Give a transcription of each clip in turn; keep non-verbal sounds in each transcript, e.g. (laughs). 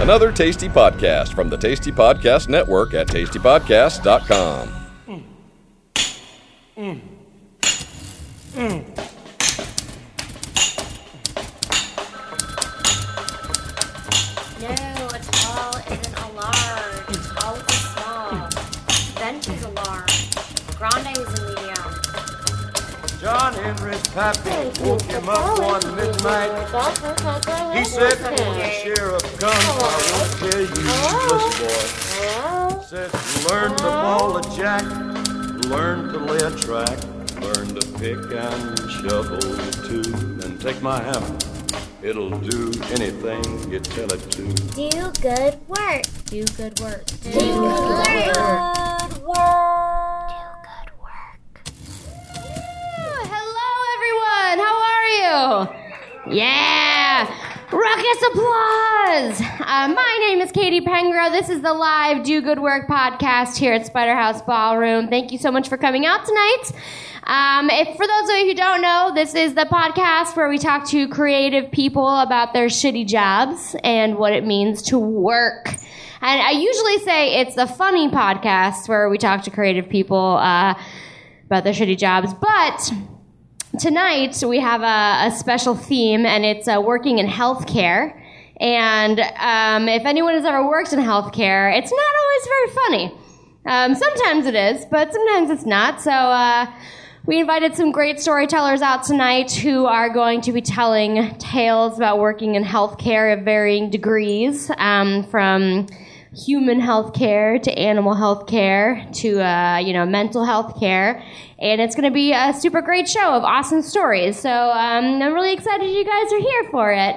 Another tasty podcast from the Tasty Podcast Network at tastypodcast.com. No, mm. mm. mm. John Henry's pappy woke him up one midnight. He said, Sheriff, come, I won't tell you, listen, boy. Said, learn to ball a jack, learn to lay a track, learn to pick and shovel too, and take my hammer. It'll do anything you tell it to. Do good work. Do good work. Do good work. Good work. Yeah. Ruckus applause. Uh, my name is Katie Pengra. This is the live Do Good Work podcast here at Spider House Ballroom. Thank you so much for coming out tonight. Um, if for those of you who don't know, this is the podcast where we talk to creative people about their shitty jobs and what it means to work. And I usually say it's the funny podcast where we talk to creative people uh, about their shitty jobs, but tonight we have a, a special theme, and it's uh, working in healthcare. And um, if anyone has ever worked in healthcare, it's not always very funny. Um, sometimes it is, but sometimes it's not. So uh, we invited some great storytellers out tonight who are going to be telling tales about working in healthcare of varying degrees, um, from human health care to animal health care to uh, you know mental health care. And it's going to be a super great show of awesome stories. So um, i'm really excited you guys are here for it.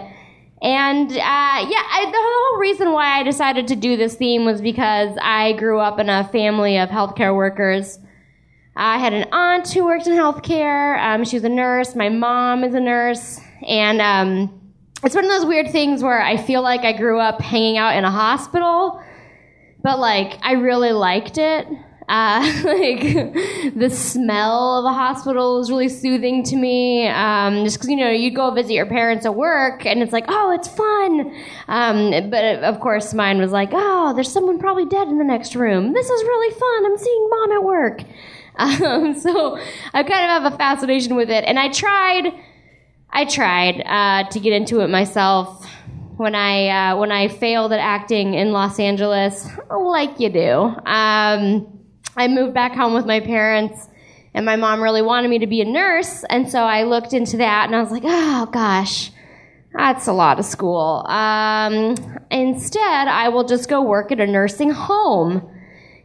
And uh, yeah I, the whole reason why i decided to do this theme was because i grew up in a family of healthcare workers. I had an aunt who worked in healthcare. Um, she was a nurse. My mom is a nurse. And um, it's one of those weird things where I feel like I grew up hanging out in a hospital, but like I really liked it. Uh, (laughs) like the smell of a hospital was really soothing to me. Um, just because you know you go visit your parents at work and it's like, oh, it's fun. Um, but of course, mine was like, oh, there's someone probably dead in the next room. This is really fun. I'm seeing mom at work. (laughs) Um, so I kind of have a fascination with it, and I tried. I tried uh, to get into it myself when I uh, when I failed at acting in Los Angeles, like you do. Um, I moved back home with my parents, and my mom really wanted me to be a nurse, and so I looked into that, and I was like, oh gosh, that's a lot of school. Um, instead, I will just go work at a nursing home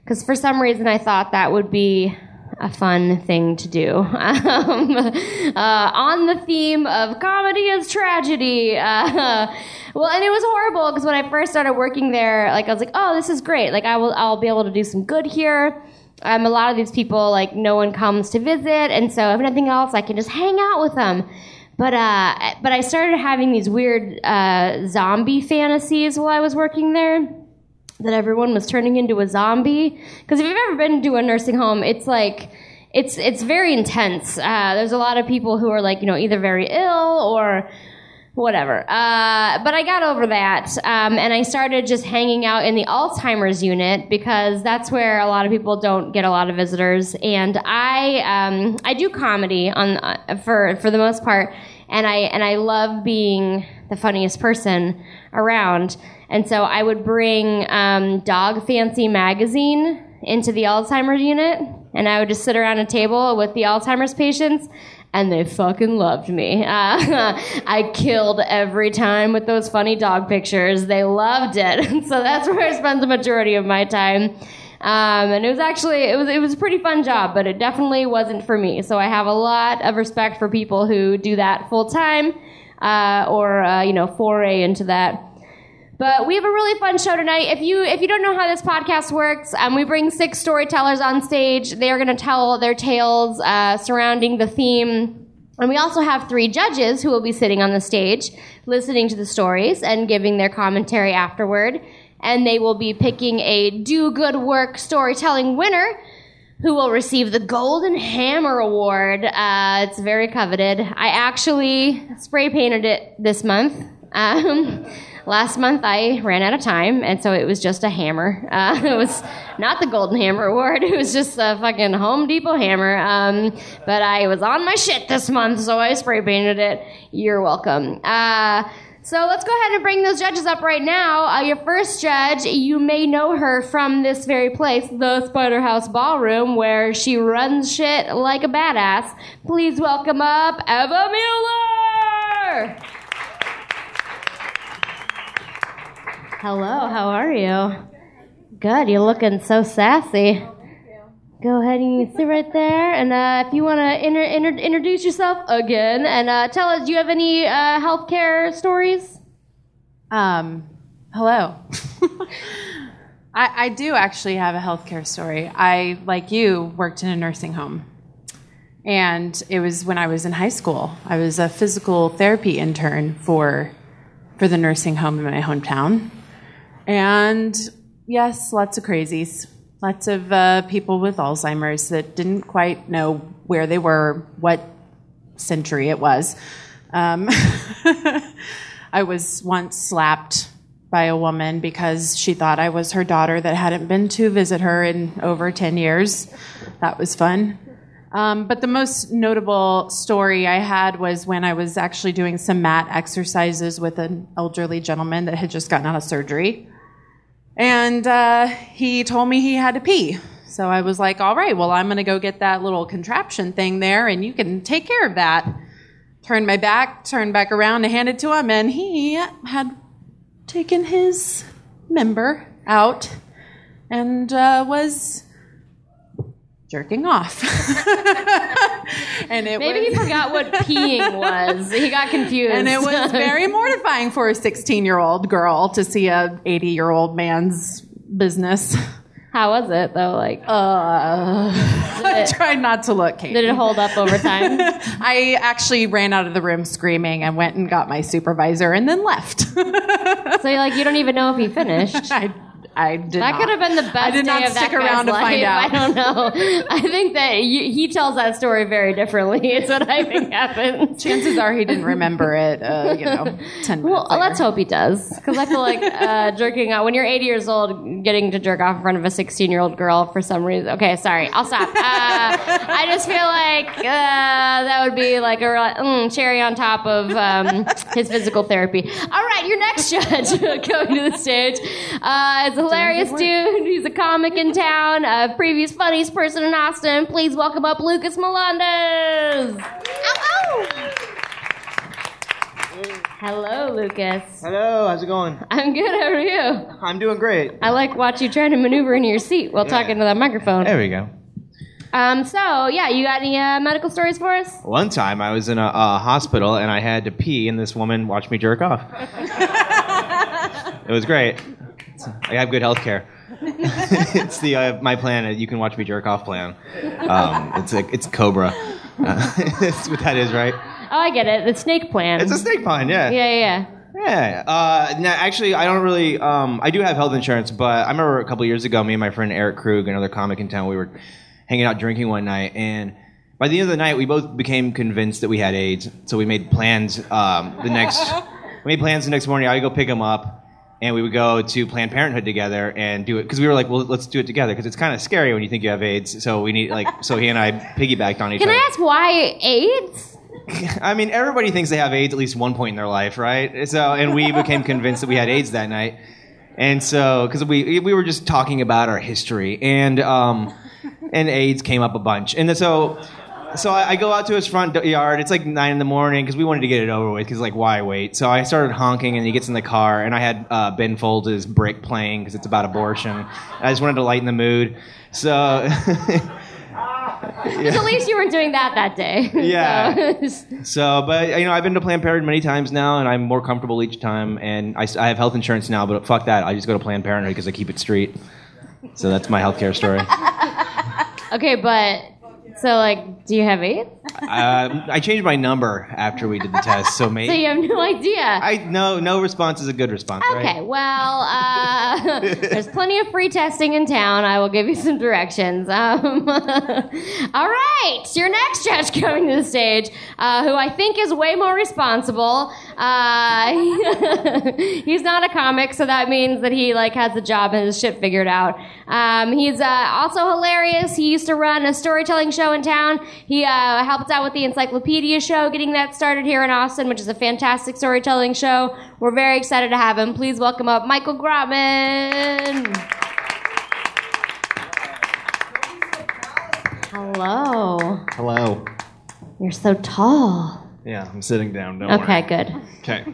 because for some reason I thought that would be a fun thing to do. (laughs) Um, uh, on the theme of comedy is tragedy. (laughs) Uh, well, and it was horrible because when I first started working there, like I was like, oh, this is great. Like I will, I'll be able to do some good here. Um, a lot of these people, like no one comes to visit, and so if nothing else, I can just hang out with them. But uh, but I started having these weird uh, zombie fantasies while I was working there that everyone was turning into a zombie. Because if you've ever been to a nursing home, it's like it's it's very intense. Uh, there's a lot of people who are like you know either very ill or whatever. Uh, but I got over that, um, and I started just hanging out in the Alzheimer's unit because that's where a lot of people don't get a lot of visitors. And I um, I do comedy on uh, for for the most part, and I and I love being the funniest person around. And so I would bring um, Dog Fancy magazine into the Alzheimer's unit, and I would just sit around a table with the Alzheimer's patients, and they fucking loved me. (laughs) Uh, I killed every time with those funny dog pictures. They loved it, (laughs) so that's where I spent the majority of my time. Um, and it was actually it was it was a pretty fun job, but it definitely wasn't for me. So I have a lot of respect for people who do that full time, uh, or uh, you know foray into that. But we have a really fun show tonight. If you if you don't know how this podcast works, um, we bring six storytellers on stage. They are going to tell their tales uh, surrounding the theme. And we also have three judges who will be sitting on the stage, listening to the stories and giving their commentary afterward. And they will be picking a do good work storytelling winner who will receive the Golden Hammer Award. Uh, it's very coveted. I actually spray painted it this month. Um, last month I ran out of time, and so it was just a hammer. (laughs) Uh, it was not the Golden Hammer Award. (laughs) It was just a fucking Home Depot hammer. Um, but I was on my shit this month, so I spray painted it. You're welcome. Uh, so let's go ahead and bring those judges up right now. Uh, your first judge, you may know her from this very place, the Spider House Ballroom, where she runs shit like a badass. Please welcome up Eva Mueller. Hello, how are you? Good, you're looking so sassy. Go ahead and you sit right there. And uh, if you want to inter- introduce yourself again and uh, tell us, do you have any uh, healthcare stories? Um, hello. (laughs) I, I do actually have a healthcare story. I, like you, worked in a nursing home. And it was when I was in high school. I was a physical therapy intern for, for the nursing home in my hometown. And yes, lots of crazies. Lots of uh, people with Alzheimer's that didn't quite know where they were, what century it was. Um, (laughs) I was once slapped by a woman because she thought I was her daughter that hadn't been to visit her in over 10 years. That was fun. Um, but the most notable story I had was when I was actually doing some mat exercises with an elderly gentleman that had just gotten out of surgery. And uh, he told me he had to pee. So I was like, all right, well, I'm going to go get that little contraption thing there, and you can take care of that. Turned my back, turned back around to hand it to him, and he had taken his member out and uh, was jerking off. (laughs) and it Maybe was, he forgot what peeing was. He got confused. (laughs) and it was very mortifying for a 16 year old girl to see a 80 year old man's business. How was it though? Like, Uh, (laughs) I it- tried not to look, Katie. did it hold up over time? I actually ran out of the room screaming and went and got my supervisor and then left. so you're like, you don't even know if he finished. I, I did That not. could have been the best I did not stick around to guy's find (laughs) out. I don't know. I think that you, he tells that story very differently. (laughs) Is what I think (laughs) happened. Chances are he didn't remember it, uh, you know, 10 Well, later. let's hope he does, because I feel like uh, jerking out when you're 80 years old, getting to jerk off in front of a 16 year old girl for some reason. Okay, sorry, I'll stop. Uh, I just feel like uh, that would be like a mm, cherry on top of um, his physical therapy. All right, your next judge coming to the stage uh, is a hilarious dude. He's a comic in town, a previous funniest person in Austin. Please welcome up Lucas Melendez. Hello, Lucas. Hello, how's it going? I'm good. How are you? I'm doing great. I like watch you trying to maneuver into your seat while talking to that microphone. There we go. Um. So yeah, you got any uh, medical stories for us? One time I was in a, a hospital and I had to pee, and this woman watched me jerk off. (laughs) it was great. I have good health care. (laughs) it's the uh, my plan. uh, You can watch me jerk off plan. Um, it's a, it's Cobra. Uh, (laughs) that's what that is, right? Oh, I get it. The snake plan. It's a snake pond, yeah. Yeah, yeah, Yeah. Uh, no, actually, I don't really. Um, I do have health insurance, but I remember a couple years ago, me and my friend Eric Krug, another comic in town, we were hanging out drinking one night, and by the end of the night, we both became convinced that we had AIDS. So we made plans. Um, the next, (laughs) we made plans the next morning. I go pick him up, and we would go to Planned Parenthood together and do it because we were like, well, let's do it together because it's kind of scary when you think you have AIDS. So we need like, so he and I piggybacked on each Can other. Can I ask why AIDS? (laughs) I mean, everybody thinks they have AIDS at least one point in their life, right? So, and we became convinced that we had AIDS that night, and so because we we were just talking about our history, and um, and AIDS came up a bunch, and so. So I, I go out to his front yard. It's like nine in the morning because we wanted to get it over with. Because like, why wait? So I started honking, and he gets in the car, and I had uh, Ben Folds' "Brick" playing because it's about abortion. I just wanted to lighten the mood. So (laughs) 'Cause at least you weren't doing that that day. (laughs) Yeah. So- So, but you know, I've been to Planned Parenthood many times now, and I'm more comfortable each time. And I have health insurance now, but fuck that, I just go to Planned Parenthood because I keep it straight. So that's my healthcare story. (laughs) okay, but so like, do you have AIDS? Uh, I changed my number after we did the test, so (laughs) maybe. So you have no idea. I no no response is a good response, Okay, right? well, uh, uh, (laughs) there's plenty of free testing in town. I will give you some directions. Um, (laughs) all right, your next judge coming to the stage, uh, who I think is way more responsible. Uh, he's not a comic, so that means that he like has a job and his shit figured out. Um, he's uh, also hilarious. He used to run a storytelling show in town. He uh, helped out with the Encyclopedia show, getting that started here in Austin, which is a fantastic storytelling show. We're very excited to have him. Please welcome up Michael Grotman. Hello. Hello. You're so tall. Yeah, I'm sitting down. Don't worry. Okay, worry. good. Okay.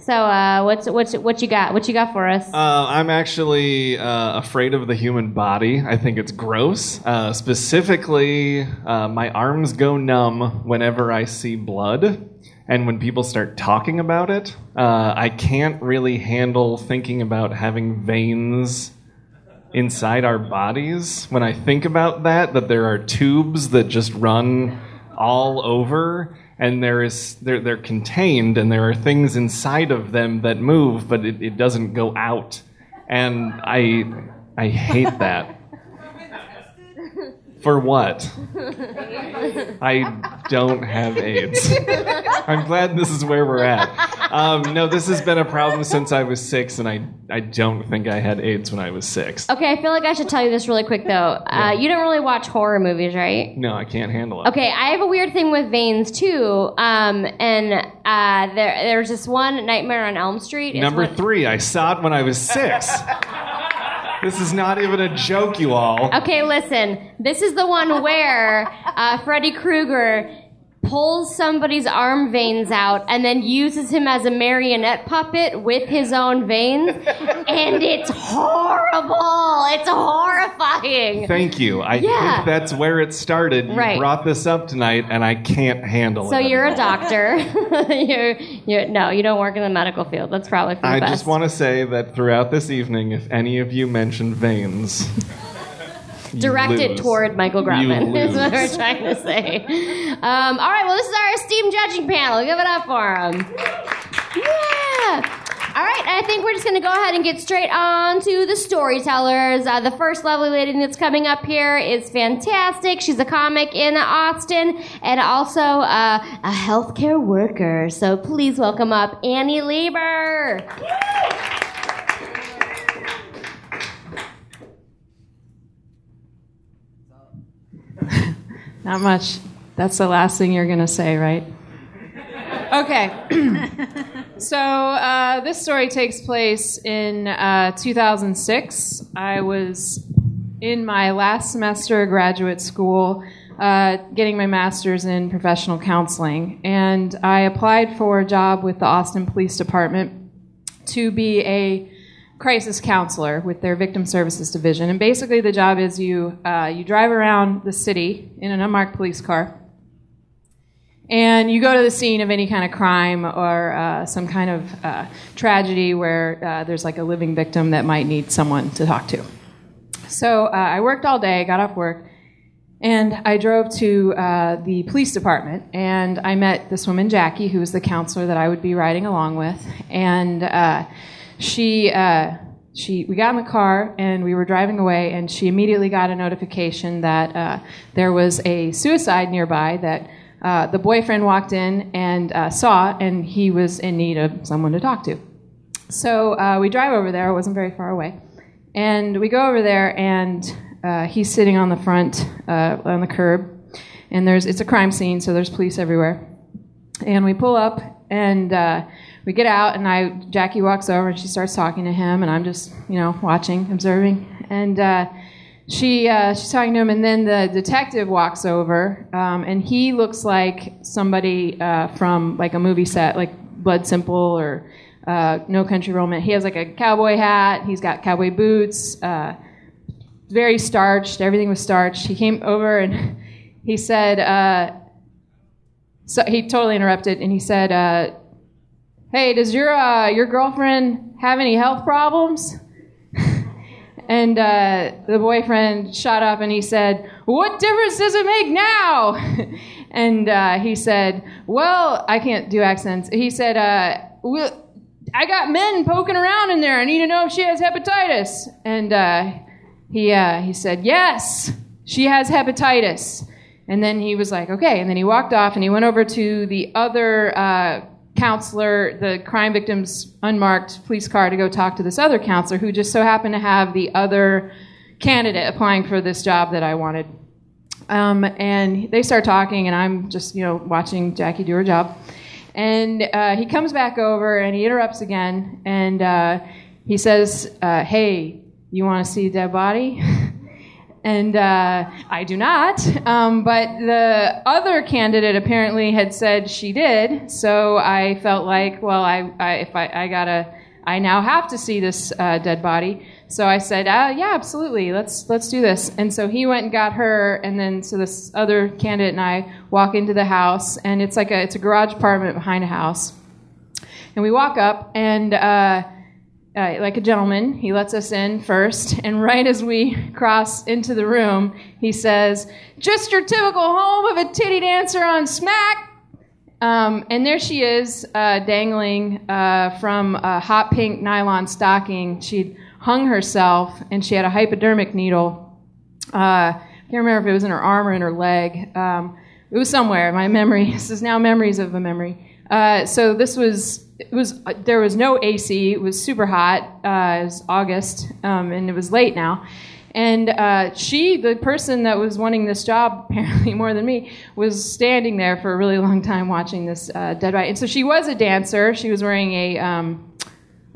So, uh, what's what's what you got? What you got for us? Uh, I'm actually uh, afraid of the human body. I think it's gross. Uh, specifically, uh, my arms go numb whenever I see blood. And when people start talking about it, uh, I can't really handle thinking about having veins inside our bodies. When I think about that, that there are tubes that just run all over, and there is they're, they're contained, and there are things inside of them that move, but it, it doesn't go out, and I I hate that. (laughs) For what? (laughs) I don't have AIDS. I'm glad this is where we're at. Um, no, this has been a problem since I was six, and I, I don't think I had AIDS when I was six. Okay, I feel like I should tell you this really quick though. Uh, you don't really watch horror movies, right? No, I can't handle it. Okay, I have a weird thing with veins too. Um, and uh, there, there's this one Nightmare on Elm Street. Number when- three, I saw it when I was six. (laughs) this is not even a joke, you all. Okay, listen. This is the one where uh, Freddy Krueger pulls somebody's arm veins out and then uses him as a marionette puppet with his own veins, (laughs) and it's horrible. It's horrifying. Thank you. I Yeah. think that's where it started. You Right. brought this up tonight, and I can't handle it. So you're a doctor. (laughs) you're, you're, no, you don't work in the medical field. That's probably for the I best. just want to say that throughout this evening, if any of you mention veins, directed lose. toward Michael You Grotman is what we're trying to say. Um, all right, well, this is our esteemed judging panel. Give it up for them. Yeah. All right, I think we're just going to go ahead and get straight on to the storytellers. Uh, the first lovely lady that's coming up here is fantastic. She's a comic in Austin and also uh, a healthcare worker. So please welcome up Annie Lieber. Not much. That's the last thing you're going to say, right? Okay. (clears throat) so uh, this story takes place in uh, 2006. I was in my last semester of graduate school, uh, getting my master's in professional counseling, and I applied for a job with the Austin Police Department to be a crisis counselor with their victim services division. And basically, the job is you uh, you drive around the city in an unmarked police car, and you go to the scene of any kind of crime or uh, some kind of uh, tragedy where uh, there's like a living victim that might need someone to talk to. So uh, I worked all day, got off work, and I drove to uh, the police department, and I met this woman, Jackie, who was the counselor that I would be riding along with, and she. Uh, she, we got in the car and we were driving away, and she immediately got a notification that uh, there was a suicide nearby that uh, the boyfriend walked in and uh, saw, and he was in need of someone to talk to. So uh, we drive over there. It wasn't very far away, and we go over there, and uh, he's sitting on the front uh, on the curb, and there's it's a crime scene, so there's police everywhere. And we pull up, and uh, we get out, and I Jackie walks over, and she starts talking to him, and I'm just you know watching, observing, and. Uh, she uh, she's talking to him, and then the detective walks over, um, and he looks like somebody uh, from like a movie set, like Blood Simple or uh, No Country Men. He has like a cowboy hat. He's got cowboy boots. Uh, very starched. Everything was starched. He came over and (laughs) he said, uh, so he totally interrupted, and he said, uh, "Hey, does your uh, your girlfriend have any health problems?" (laughs) And uh, the boyfriend shot up and he said, What difference does it make now? (laughs) and uh, he said, Well, I can't do accents. He said, uh, I got men poking around in there. I need to know if she has hepatitis. And uh, he, uh, he said, Yes, she has hepatitis. And then he was like, Okay. And then he walked off and he went over to the other counselor, the crime victim's unmarked police car, to go talk to this other counselor who just so happened to have the other candidate applying for this job that I wanted. Um, and they start talking, and I'm just, you know, watching Jackie do her job. And uh, he comes back over and he interrupts again, and uh, he says, uh, "Hey, you want to see a dead body?" (laughs) and uh, I do not. Um, but the other candidate apparently had said she did, so I felt like, well, I, I if I, I gotta, I now have to see this uh, dead body. So I said, uh, yeah, absolutely, let's let's do this. And so he went and got her, and then so this other candidate and I walk into the house, and it's like a it's a garage apartment behind a house, and we walk up, and uh, like a gentleman, he lets us in first, and right as we cross into the room, he says, "Just your typical home of a titty dancer on smack." Um, and there she is, uh, dangling uh, from a hot pink nylon stocking. She'd hung herself, and she had a hypodermic needle. Uh, I can't remember if it was in her arm or in her leg. Um, it was somewhere. My memory. (laughs) This is now memories of a memory. Uh, so this was. It was. There was no AC. It was super hot. Uh, it was August, um, and it was late now. And uh, she, the person that was wanting this job, (laughs) apparently more than me, was standing there for a really long time watching this uh, dead body. And so she was a dancer. She was wearing a um,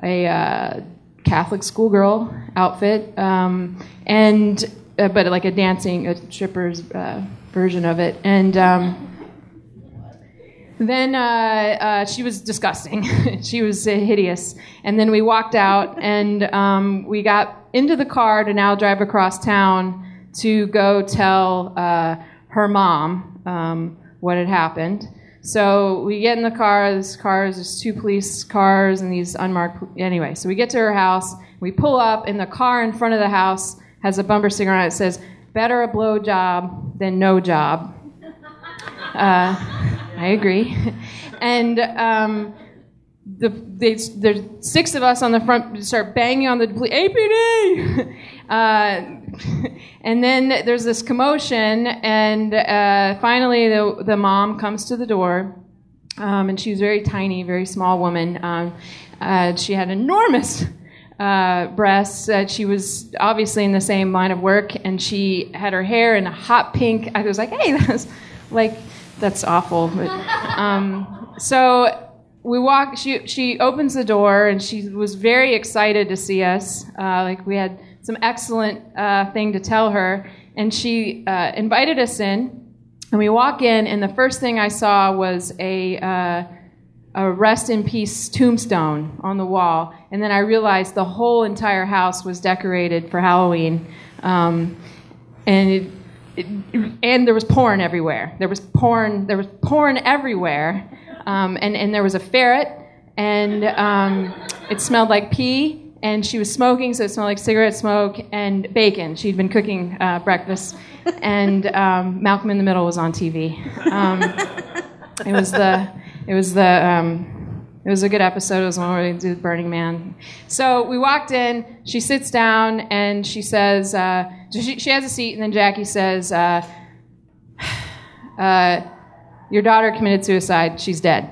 a uh, Catholic schoolgirl outfit, um, and uh, but like a dancing, a stripper's version of it. And um, then uh, uh, she was disgusting. (laughs) she was hideous. And then we walked out, and um, we got into the car to now drive across town to go tell uh, her mom um, what had happened. So we get in the car. This car is just two police cars and these unmarked. Anyway, so we get to her house. We pull up, and the car in front of the house has a bumper sticker on it that says, "Better a blow job than no job." Uh, I agree. and um, the, they, there's six of us on the front start banging on the APD! uh, and then there's this commotion, and uh, finally the, the mom comes to the door. Um, and she was very tiny, very small woman. Um, uh, she had enormous uh, breasts. Uh, she was obviously in the same line of work, and she had her hair in a hot pink. I was like, "Hey, that's like that's awful." But, um, so we walk. She she opens the door, and she was very excited to see us. Uh, like we had some excellent uh, thing to tell her, and she uh, invited us in. And we walk in, and the first thing I saw was a, uh, a rest in peace tombstone on the wall. And then I realized the whole entire house was decorated for Halloween. Um, and it, and there was porn everywhere. There was porn. There was porn everywhere, um, and and there was a ferret, and um, it smelled like pee. And she was smoking, so it smelled like cigarette smoke and bacon. She'd been cooking uh, breakfast, and um, Malcolm in the Middle was on TV. Um, it was the it was the um, it was a good episode. It was one where they did Burning Man. So we walked in. She sits down and she says uh, she, she has a seat, and then Jackie says, uh, (sighs) uh, "Your daughter committed suicide. She's dead."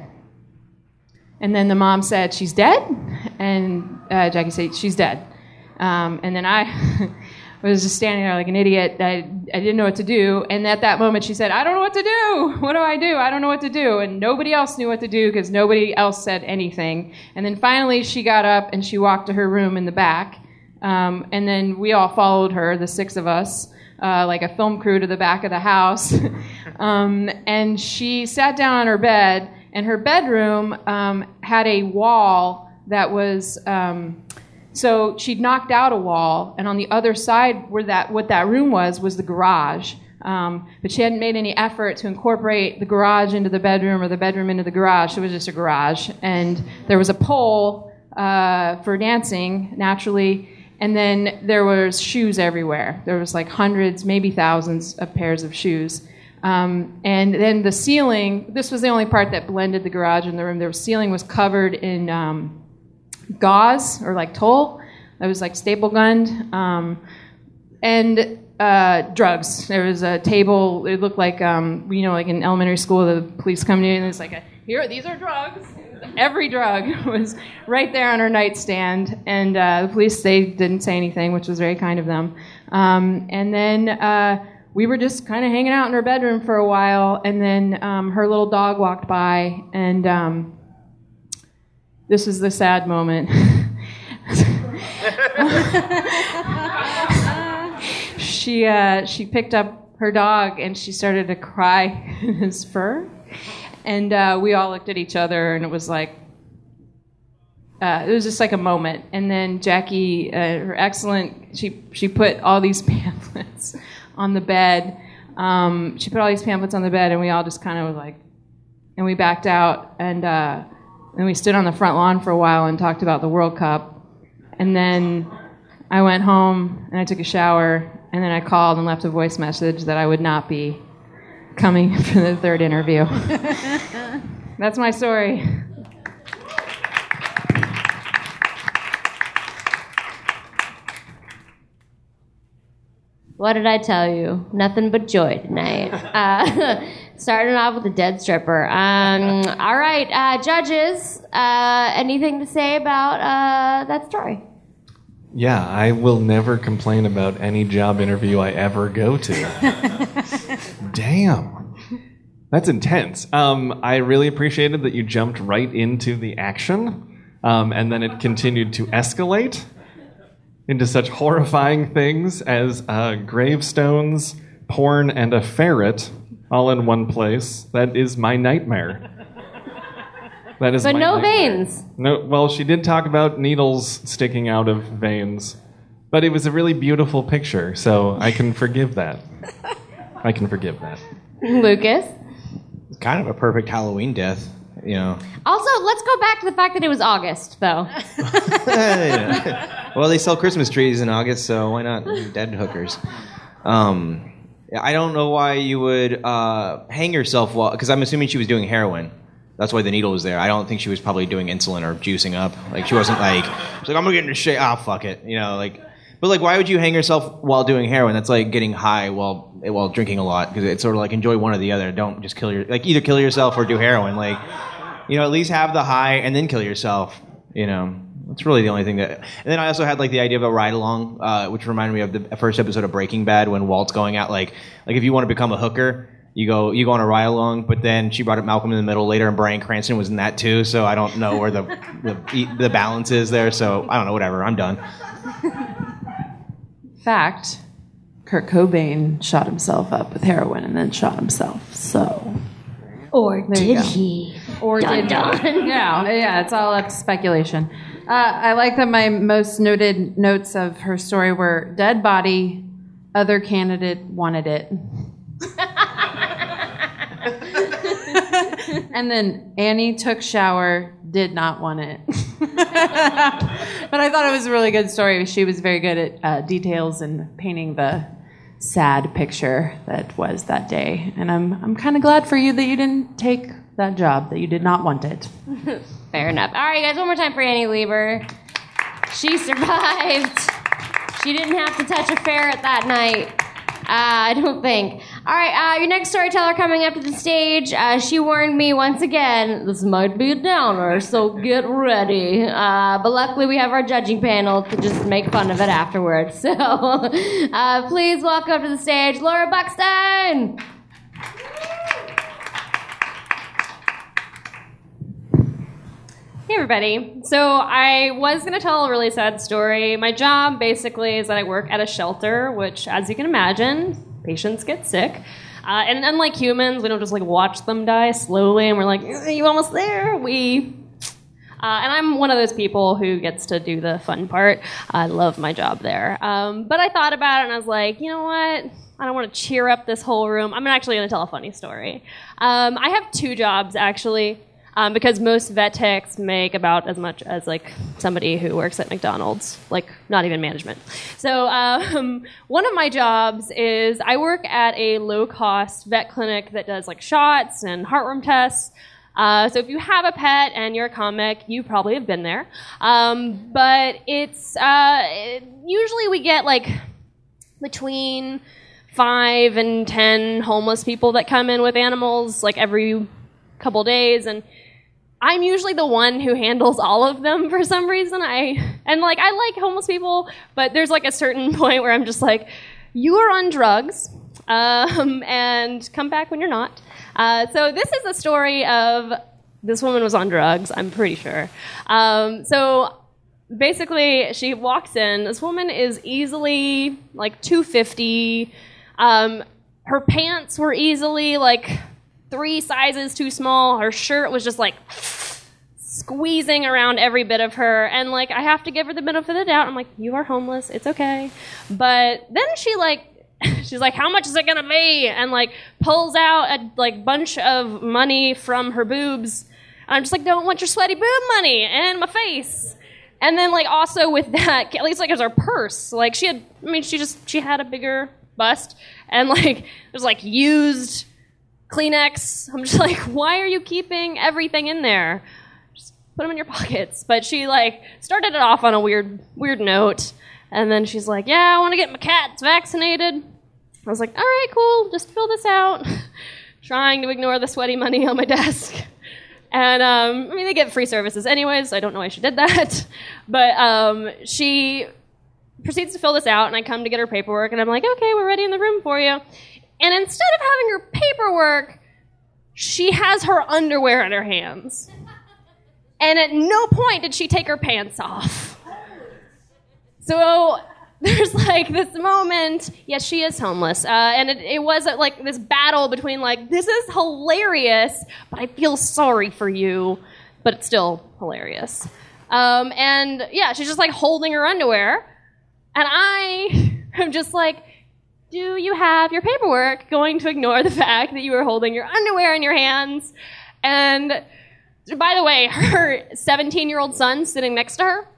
And then the mom said, "She's dead," and uh, Jackie said, "She's dead." Um, and then I (laughs) was just standing there like an idiot. I, I didn't know what to do. And at that moment, she said, I don't know what to do. (laughs) What do I do? I don't know what to do. And nobody else knew what to do because nobody else said anything. And then finally, she got up and she walked to her room in the back. Um, and then we all followed her, the six of us, uh, like a film crew to the back of the house. (laughs) um, and she sat down on her bed, and her bedroom um, had a wall that was. So she'd knocked out a wall, and on the other side, where that what that room was, was the garage. Um, but she hadn't made any effort to incorporate the garage into the bedroom or the bedroom into the garage. It was just a garage, and there was a pole uh, for dancing naturally, and then there was shoes everywhere. There was like hundreds, maybe thousands of pairs of shoes. Um, and then the ceiling. This was the only part that blended the garage and the room. The ceiling was covered in. Um, gauze or like tulle that was like staple gunned, um, and uh, drugs. There was a table. It looked like um, you know, like in elementary school, the police come in and it's like, a, here, these are drugs. Every drug (laughs) was right there on her nightstand, and uh, the police they didn't say anything, which was very kind of them. Um, and then uh, we were just kind of hanging out in her bedroom for a while, and then um, her little dog walked by, and um, this is the sad moment. she uh, she picked up her dog and she started to cry in his fur, and uh, we all looked at each other, and it was like. Uh, it was just like a moment, and then Jackie, uh, her excellent, she she put all these (laughs) pamphlets on the bed. Um, she put all these pamphlets on the bed, and we all just kind of like, and we backed out, and uh, and we stood on the front lawn for a while and talked about the World Cup, and then I went home and I took a shower, and then I called and left a voice message that I would not be coming (laughs) for the third interview. (laughs) That's my story. What did I tell you? Nothing but joy tonight. (laughs) Uh, starting off with a dead stripper. Um, (laughs) all right, uh, judges, uh, anything to say about uh, that story? Yeah, I will never complain about any job interview I ever go to. (laughs) Damn. That's intense. Um, I really appreciated that you jumped right into the action, um, and then it continued to escalate into such horrifying things as uh, gravestones, porn, and a ferret all in one place. That is my nightmare. (laughs) That is But my no nightmare. veins. No, well, she did talk about needles sticking out of veins, but it was a really beautiful picture, so I can forgive that. (laughs) I can forgive that. Lucas? Kind of a perfect Halloween death, you know. Also, let's go back to the fact that it was August, though. (laughs) well, they sell Christmas trees in August, so why not dead hookers? Um, I don't know why you would uh, hang yourself while, because I'm assuming she was doing heroin. That's why the needle was there. I don't think she was probably doing insulin or juicing up. Like she wasn't like, she's like I'm gonna get into shape. Ah, fuck it, you know, like. But like, why would you hang yourself while doing heroin? That's like getting high while while drinking a lot because it's sort of like enjoy one or the other. Don't just kill your like either kill yourself or do heroin. Like, you know, at least have the high and then kill yourself. You know, that's really the only thing that. And then I also had like the idea of a ride along, uh, which reminded me of the first episode of Breaking Bad when Walt's going out. Like, like if you want to become a hooker, you go you go on a ride along. But then she brought up Malcolm in the Middle later, and Bryan Cranston was in that too. So I don't know where the (laughs) the, the balance is there. So I don't know. Whatever. I'm done. Fact Kurt Cobain shot himself up with heroin and then shot himself. So. Or There did go. he? Or Dun, did dun. (laughs) Yeah, yeah, it's all up to speculation. Uh, I like that my most noted notes of her story were dead body, other candidate wanted it. (laughs) and then Annie took shower, did not want it. (laughs) but I thought it was a really good story. She was very good at uh, details and painting the sad picture that was that day. And I'm, I'm kind of glad for you that you didn't take that job, that you did not want it. (laughs) Fair enough. All right, guys, one more time for Annie Lieber. She survived. She didn't have to touch a ferret that night. Uh, I don't think. All right, uh, your next storyteller coming up to the stage. Uh, she warned me once again this might be a downer, so get ready. Uh, but luckily, we have our judging panel to just make fun of it afterwards. (laughs) So uh, please welcome to the stage Laura Buxton. Hey everybody. So I was going to tell a really sad story. My job basically is that I work at a shelter, which, as you can imagine, patients get sick. Uh, and unlike humans, we don't just like watch them die slowly and we're like, "Eh, "You almost there?" We uh, and I'm one of those people who gets to do the fun part. I love my job there. Um, but I thought about it and I was like, you know what? I don't want to cheer up this whole room. I'm actually going to tell a funny story. Um, I have two jobs actually. Um, because most vet techs make about as much as like somebody who works at McDonald's, like not even management. So um, (laughs) one of my jobs is I work at a low-cost vet clinic that does like shots and heartworm tests. Uh, so if you have a pet and you're a comic, you probably have been there. Um, but it's uh, it- usually we get like between five and ten homeless people that come in with animals like every couple days and I'm usually the one who handles all of them for some reason. I and like I like homeless people, but there's like a certain (laughs) point where I'm just like, you are on drugs, um, and come back when you're not. Uh, so this is a story of this woman was on drugs. I'm pretty sure. Um, so basically, she walks in. This woman is easily like 250. Um, her pants were easily like three sizes too small. Her shirt was just like squeezing around every bit of her. And like, I have to give her the benefit of the doubt. I'm like, you are homeless. It's okay. But then she like, (laughs) she's like, how much is it gonna be? And like pulls out a like bunch of money from her boobs. And I'm just like, don't want your sweaty boob money in my face. And then like also with that, at least like as her purse, like she had, I mean, she just she had a bigger bust, and like there's like used Kleenex. I'm just (laughs) like, why are you keeping everything in there? Just put them in your pockets. (laughs) But she like started it off on a weird weird note, and then she's like, yeah, I want to get my cats vaccinated. I was like, all right, cool, just fill this out. (laughs) Trying to ignore the sweaty money on my desk. And um, I mean, they get free services anyways. So I don't know why she did that, but um, she proceeds to fill this out, and I come to get her paperwork, and I'm like, okay, we're ready in the room for you. And instead of having her paperwork, she has her underwear in her hands. And at no point did she take her pants off. So there's like this moment. Yes, she is homeless, uh, and it, it was uh, like this battle between like this is hilarious, but I feel sorry for you, but it's still hilarious. Um, and yeah, she's just like holding her underwear, and I (laughs) am just like, do you have your paperwork? Going to ignore the fact that you were holding your underwear in your hands, and by the way, her 17 year old son sitting next to her,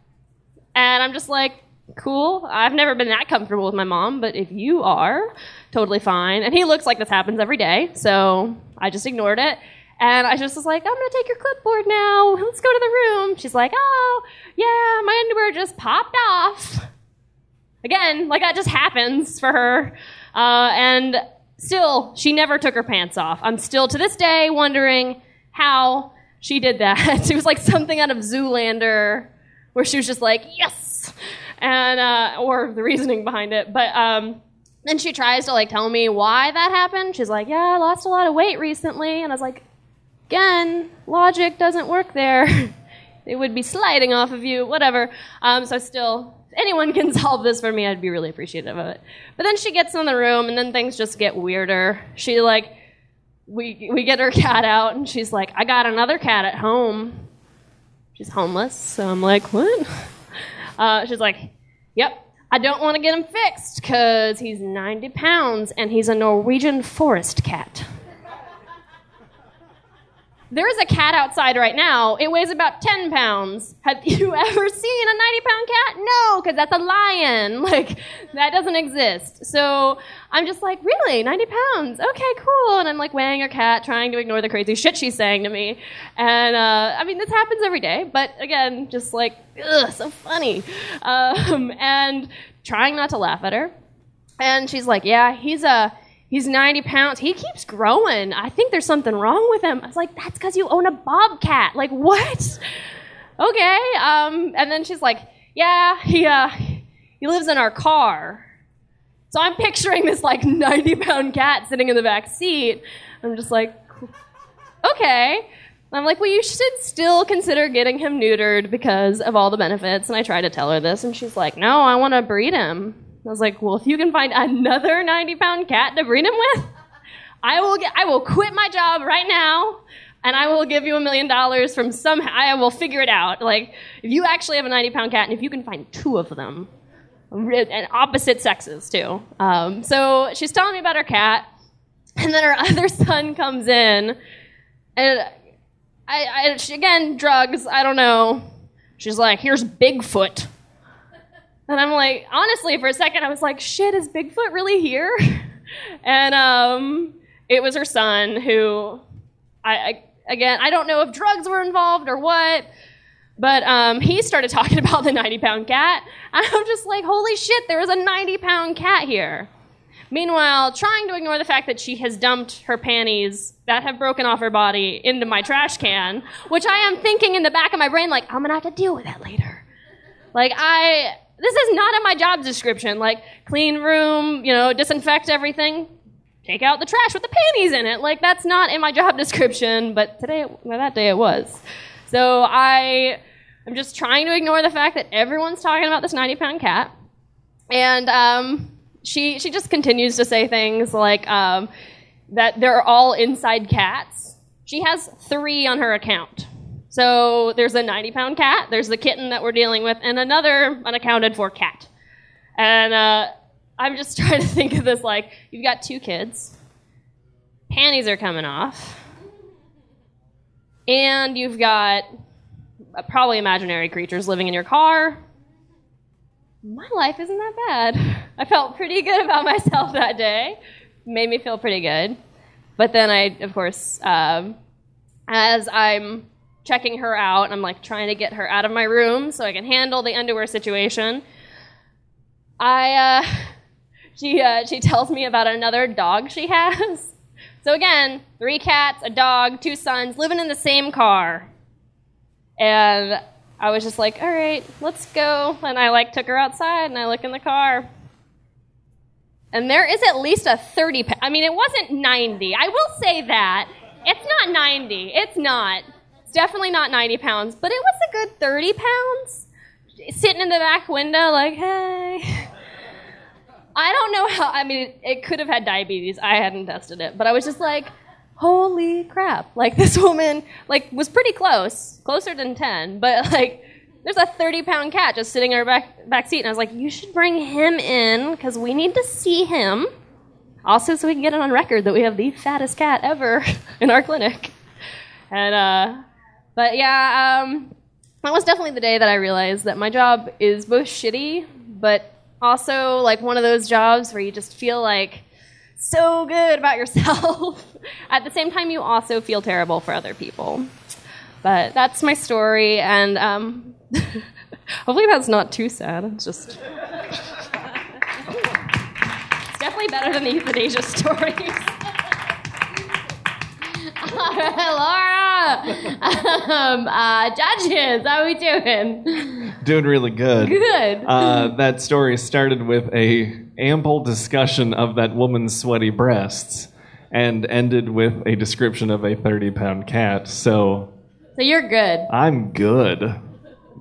and I'm just like, cool. I've never been that comfortable with my mom, but if you are, totally fine. And he looks like this happens every day, so I just ignored it. And I just was like, I'm gonna take your clipboard now. Let's go to the room. She's like, oh, yeah, my underwear just popped off. Again, like that just happens for her. Uh, and still, she never took her pants off. I'm still to this day wondering how she did that. (laughs) it was like something out of Zoolander where she was just like, yes! And, uh, or the reasoning behind it. But, um, then she tries to like tell me why that happened. She's like, yeah, I lost a lot of weight recently. And I was like, again, logic doesn't work there. (laughs) it would be sliding off of you, whatever. Um, so still, if anyone can (laughs) solve this for me, I'd be really appreciative of it. But then she gets in the room, and then things just get weirder. She like, we we get her (laughs) cat out, and she's like, I got another cat at home. She's homeless, so I'm like, what? (laughs) Uh, she's like, yep. I don't want to get him fixed because he's 90 pounds and he's a Norwegian forest cat. There is a cat outside right now. It weighs about 10 pounds. Have (laughs) you ever seen a 90 pound cat? No, because that's a lion. (laughs) Like, that doesn't exist. So I'm just like, really? 90 pounds? Okay, cool. And I'm like weighing her cat, trying to ignore the crazy shit she's saying to me. And uh, I mean, this happens every day, but again, just like, ugh, so funny. Um, (laughs) and trying not to laugh at her. And she's like, yeah, he's a. He's 90 pounds. He keeps growing. I think there's something wrong with him. I was like, that's because you own a bobcat. Like, (laughs) what? Okay. Um, and then she's like, yeah, he, uh, he lives in our car. So I'm picturing this like (laughs) 90 pound cat sitting in the back seat. I'm just like, (laughs) okay. I'm like, well, you should still consider getting him neutered because of all the benefits. And I try to tell her this, and she's like, no, I want to breed him. I was like, well, if you can find another 90 pound cat to breed him with, I will get, I will quit my job right now and I will give you a million dollars from some, I will figure it out. Like, if you actually have a 90 pound cat and if you can find two of them, and opposite sexes too. Um, so she's telling me about her cat, and then her (laughs) other son comes in, and I, I she, again, drugs, I don't know. She's like, here's Bigfoot. And I'm like, honestly, for a second, I was like, shit, is Bigfoot really here? (laughs) and um, it was her son who, I, I, again, I don't know if drugs were involved or what. But um, he started (laughs) talking about the 90 pound cat. I'm just like, holy shit, there is a 90 pound cat here. Meanwhile, trying to ignore the fact that she has dumped her panties that have broken off her body into my trash can, which I am thinking in the back of my brain, like, I'm gonna have to deal with that later. Like, I, this is not in my job description. Like, clean room, you know, disinfect everything, take out the trash with the panties in it. Like, that's not in my job (laughs) description, but today, well, that day it was. So I I'm just trying to ignore the fact that everyone's talking about this 90 pound cat. And um, she, she just continues to say things like um, that they're all inside cats. She has three on her account. So there's a 90 pound cat, there's the kitten that we're dealing with, and another unaccounted for cat. And uh, I'm just (laughs) trying to think of this like you've got two kids, panties are coming off, and you've got uh, probably imaginary creatures living in your car. My life isn't that bad. (laughs) I felt pretty good about myself that day. Made me feel pretty good. But then I, of course, um, as I'm checking her out, I'm like trying to get her out of my room so I can handle the underwear situation. I, uh, (laughs) she, uh, she tells me about another dog she has. (laughs) So again, three cats, a dog, two sons, living in the same car. And I was just like, all right, let's go. And I like took her outside and I look in the car. And there is at least a 30 I mean, it wasn't 90. I will say that. It's not 90. It's not. Definitely not 90 pounds, but it was a good 30 pounds. Sitting in the back window, like, hey. I don't know how, I mean, it, it could have had diabetes. I hadn't tested it, but I was just like, holy crap. Like, (laughs) this woman, like, was pretty close, closer than 10, but like, there's a 30 pound cat just sitting in her back, back seat. And I was like, you should bring him in because we need to see him. Also, so we can get it on record that we have the fattest cat ever (laughs) in our clinic. And, uh, but yeah, um, that was definitely the day that I realized that my job is both shitty, but also like one of those jobs where you just feel like so good about (laughs) yourself. At the same time, you also feel terrible for other people. But that's my story, and um, (laughs) hopefully that's not too sad. It's just. (laughs) it's definitely better than the euthanasia stories. Laura! (laughs) Um, uh, judges, how we doing? Doing really good. Good. Uh, that story started with a ample discussion of that woman's sweaty breasts, and ended with a description of a 30 pound cat. So So you're good. I'm good.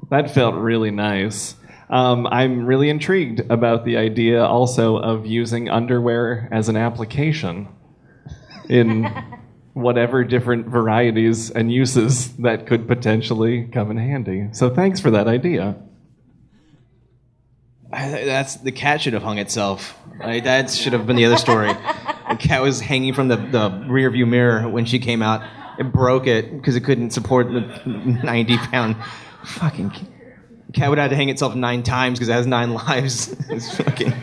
That felt really nice. Um, I'm really intrigued about the idea also of using underwear as an application in (laughs) whatever different varieties and uses that could potentially come in handy. So thanks for that idea. That's the cat should have hung itself. That should have been the other story. the cat was hanging from the, the rear view mirror when she came out. It broke it because it couldn't support the 90 pound fucking ca- cat would have to hang itself nine times because it has nine lives. (laughs) it's fucking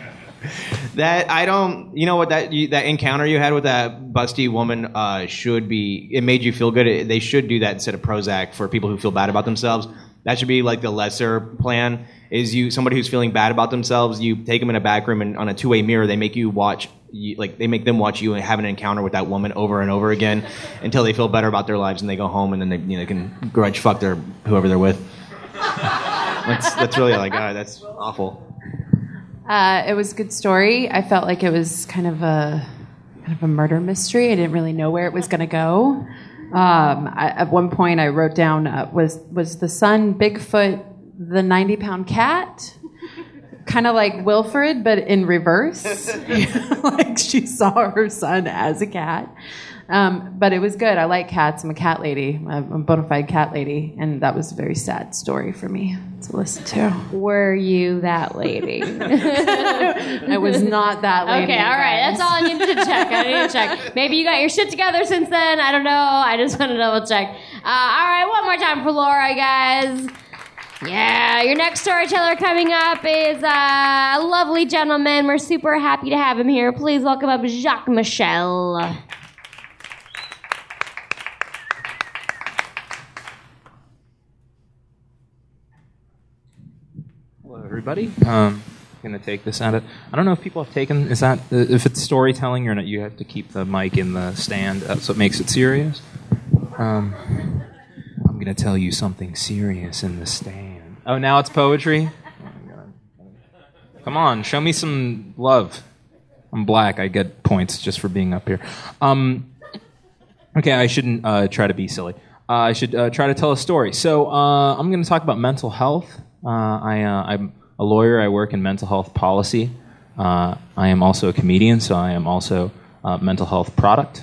that I don't. You know what that you, that encounter you had with that busty woman uh, should be. It made you feel good. It, they should do that instead of Prozac for people who feel bad about themselves. That should be like the lesser plan. Is you somebody who's feeling bad about themselves? You take them in a back room and on a two way mirror, they make you watch. You, like they make them watch you and have an encounter with that woman over and over again (laughs) until they feel better about their lives and they go home and then they you know can grudge fuck their whoever they're with. (laughs) that's that's really like I. That's awful. Uh, it was a good story. I felt like it was kind of a kind of a murder mystery. I didn't really know where it was going to go. Um, I, at one point, I wrote down uh, was was the son Bigfoot the ninety pound cat, kind of like Wilfred, but in reverse. (laughs) like she saw her son as a cat. Um, but it was good. I like cats. I'm a cat lady. I'm a bona fide cat lady, and that was a very sad story for me to listen to. Were you that lady? (laughs) I was not that lady. Okay, all right. guys. That's all I needed to check. I need to check. Maybe you got your shit together since then. I don't know. I just want to double check. Uh, all right, one more time for Laura, guys. Yeah, your next storyteller coming up is uh, a lovely gentleman. We're super happy to have him here. Please welcome up Jacques Michel. Everybody. Um, I'm gonna take this out of. I don't know if people have taken. Is that if it's storytelling or not? You have to keep the mic in the stand. That's what makes it serious. Um, I'm gonna tell you something serious in the stand. Oh, now it's poetry. Come on, show me some love. I'm black. I get points just for being up here. Um, okay, I shouldn't uh, try to be silly. Uh, I should uh, try to tell a story. So uh, I'm going to talk about mental health. Uh, I, uh, I'm a lawyer. I work in mental health policy. Uh, I am also a comedian, so I am also a mental health product.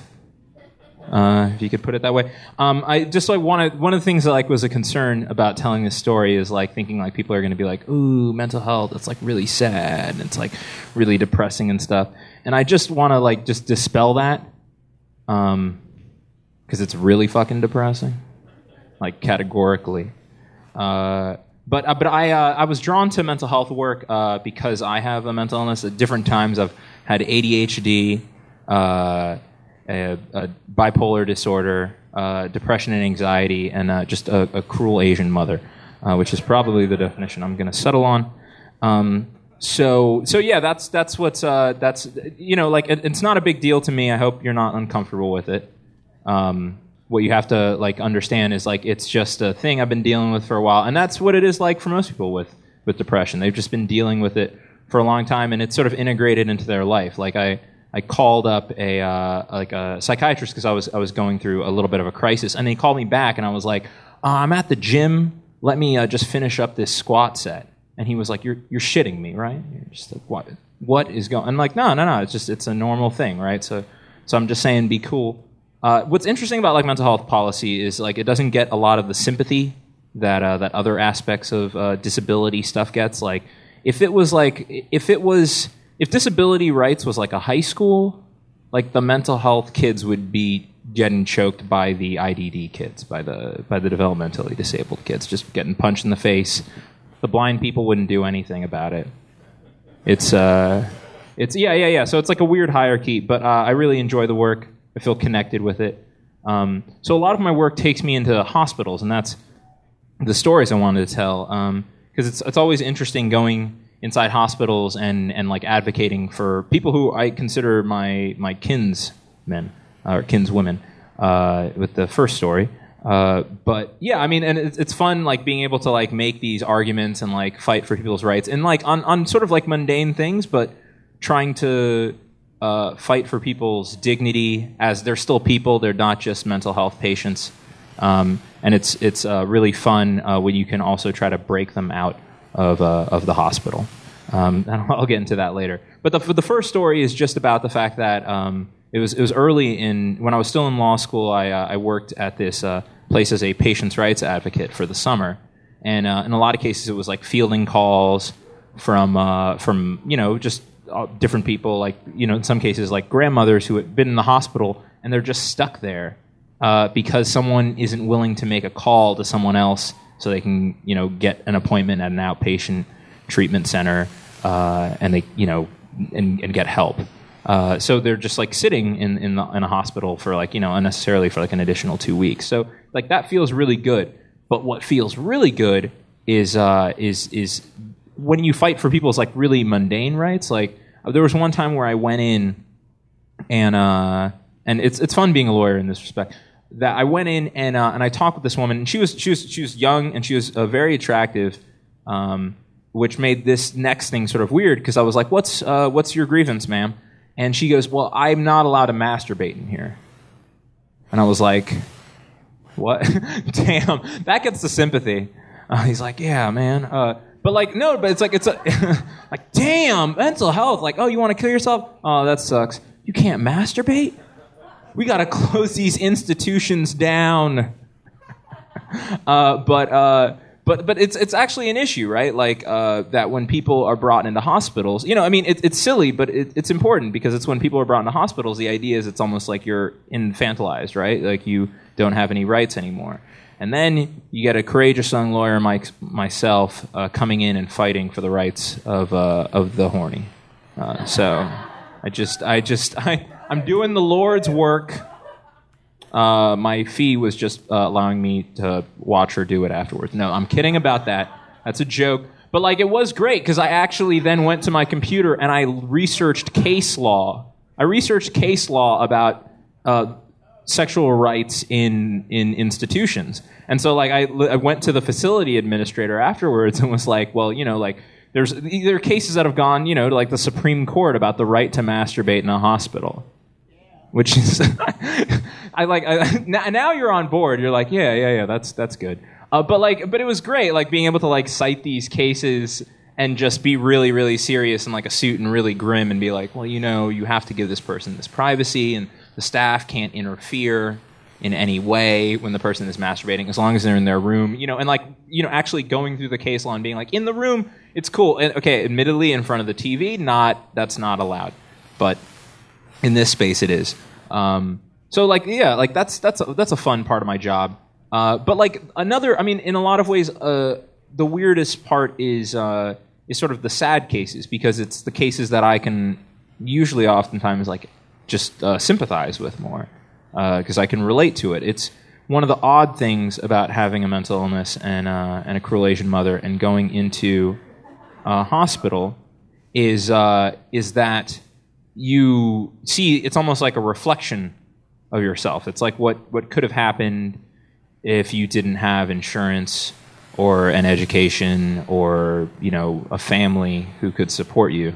Uh, if you could put it that way. Um, I just like wanted one of the things that like was a concern about telling this story is like thinking like people are going to be like, ooh, mental health. It's like really sad. And it's like really depressing and stuff. And I just want to like just dispel that, um, because it's really fucking depressing, like categorically. Uh, but uh, but I uh, I was drawn to mental health work uh, because I have a mental illness. At different times, I've had ADHD, uh, a, a bipolar disorder, uh, depression and anxiety, and uh, just a, a cruel Asian mother, which is probably the definition I'm going to settle on. Um, so so yeah, that's that's what's that's you know like it, it's not a big deal to me. I hope you're not uncomfortable with it. Um, what you have to like understand is like it's just a thing I've been dealing with for a while, and that's what it is like for most people with with depression. They've just been dealing with it for a long time, and it's sort of integrated into their life. Like I I called up a uh, like a psychiatrist because I was I was going through a little bit of a crisis, and he called me back, and I was like, uh, I'm at the gym. Let me uh, just finish up this squat set. And he was like, "You're you're shitting me, right? You're just like, what what is going?" I'm like, "No, no, no. It's just it's a normal thing, right?" So so I'm just saying, be cool. Uh, what's interesting about like mental health policy is like it doesn't get a lot of the sympathy that uh, that other aspects of uh, disability stuff gets. Like if it was like if it was if disability rights was like a high school, like the mental health kids would be getting choked by the IDD kids, by the by the developmentally disabled kids, just getting punched in the face. The blind people wouldn't do anything about it. It's uh, it's yeah yeah yeah. So it's like a weird hierarchy, but uh, I really enjoy the work. I feel connected with it. Um, so a lot of my work takes me into hospitals, and that's the stories I wanted to tell. Because it's it's always interesting going inside hospitals and and like advocating for people who I consider my my kinsmen or kinswomen. Uh, with the first story. Uh, but yeah, I mean, and it's, it's fun like being able to like make these arguments and like fight for people's rights and like on, on sort of like mundane things, but trying to uh, fight for people's dignity as they're still people. They're not just mental health patients. Um, and it's it's uh, really fun uh, when you can also try to break them out of uh, of the hospital. Um, (laughs) and I'll get into that later. But the the first story is just about the fact that um, it was it was early in when I was still in law school. I uh, I worked at this uh, place as a patients' rights advocate for the summer, and in a lot of cases it was like fielding calls from from you know just different people, like you know in some cases like grandmothers who had been in the hospital and they're just stuck there uh, because someone isn't willing to make a call to someone else so they can you know get an appointment at an outpatient treatment center and they you know and, and get help. Uh, so they're just like sitting in in, the, in a hospital for like you know unnecessarily for like an additional two weeks. So like that feels really good. But what feels really good is uh, is is when you fight for people's like really mundane rights. Like there was one time where I went in and uh, and it's it's fun being a lawyer in this respect. That I went in and uh, and I talked with this woman. And she was she was she was young and she was uh, very attractive. Um, which made this next thing sort of weird because I was like, "What's uh, what's your grievance, ma'am?" And she goes, Well, I'm not allowed to masturbate in here. And I was like, What? (laughs) Damn, that gets the sympathy. Uh, he's like, Yeah, man. But like, no, but it's like, it's a, (laughs) like, damn, mental health. Like, oh, you want to kill yourself? Oh, that sucks. You can't masturbate? We got to (laughs) close these institutions down. (laughs) Uh, but, uh, but but it's it's actually an issue, right? Like uh, that when people are brought into hospitals, you know, I mean, it, it's silly, but it, it's important because it's when people are brought into hospitals. The idea is it's almost like you're infantilized, right? Like you don't have any rights anymore. And then you get a courageous young lawyer, like myself, uh, coming in and fighting for the rights of uh, of the horny. Uh, so I just I just (laughs) I I'm doing the Lord's work. Uh, my fee was just uh, allowing me to watch her do it afterwards. No, I'm kidding about that. That's a joke. But like it was great because I actually then went to my computer and I researched case law. I researched case law about uh, sexual rights in in institutions. And so like I, I went to the facility administrator afterwards and was like, well, you know, like there's there are cases that have gone, you know, to like the Supreme Court about the right to masturbate in a hospital. Which is, (laughs) I like. I, (laughs) now you're on board. You're like, yeah, yeah, yeah. That's that's good. Uh, but like, but it was great, like being able to like cite these cases and just be really, really serious in like a suit and really grim and be like, well, you know, you have to give this person this privacy and the staff can't interfere in any way when the person is masturbating as long as they're in their room you know and like you know actually going through the case law and being like in the room it's cool. And, okay admittedly in front of the tv not that's not allowed. But in this space it is. Um, so like yeah like that's that's a, that's a fun part of my job. Uh, but like another i mean in a lot of ways uh, the weirdest part is uh, is sort of the sad cases because it's the cases that i can usually oftentimes like just uh, sympathize with more because I can relate to it. It's one of the odd things about having a mental illness and uh, and a cruel Asian mother and going into a hospital is uh, is that you see it's almost like a reflection of yourself. It's like what what could have happened if you didn't have insurance or an education or you know a family who could support you.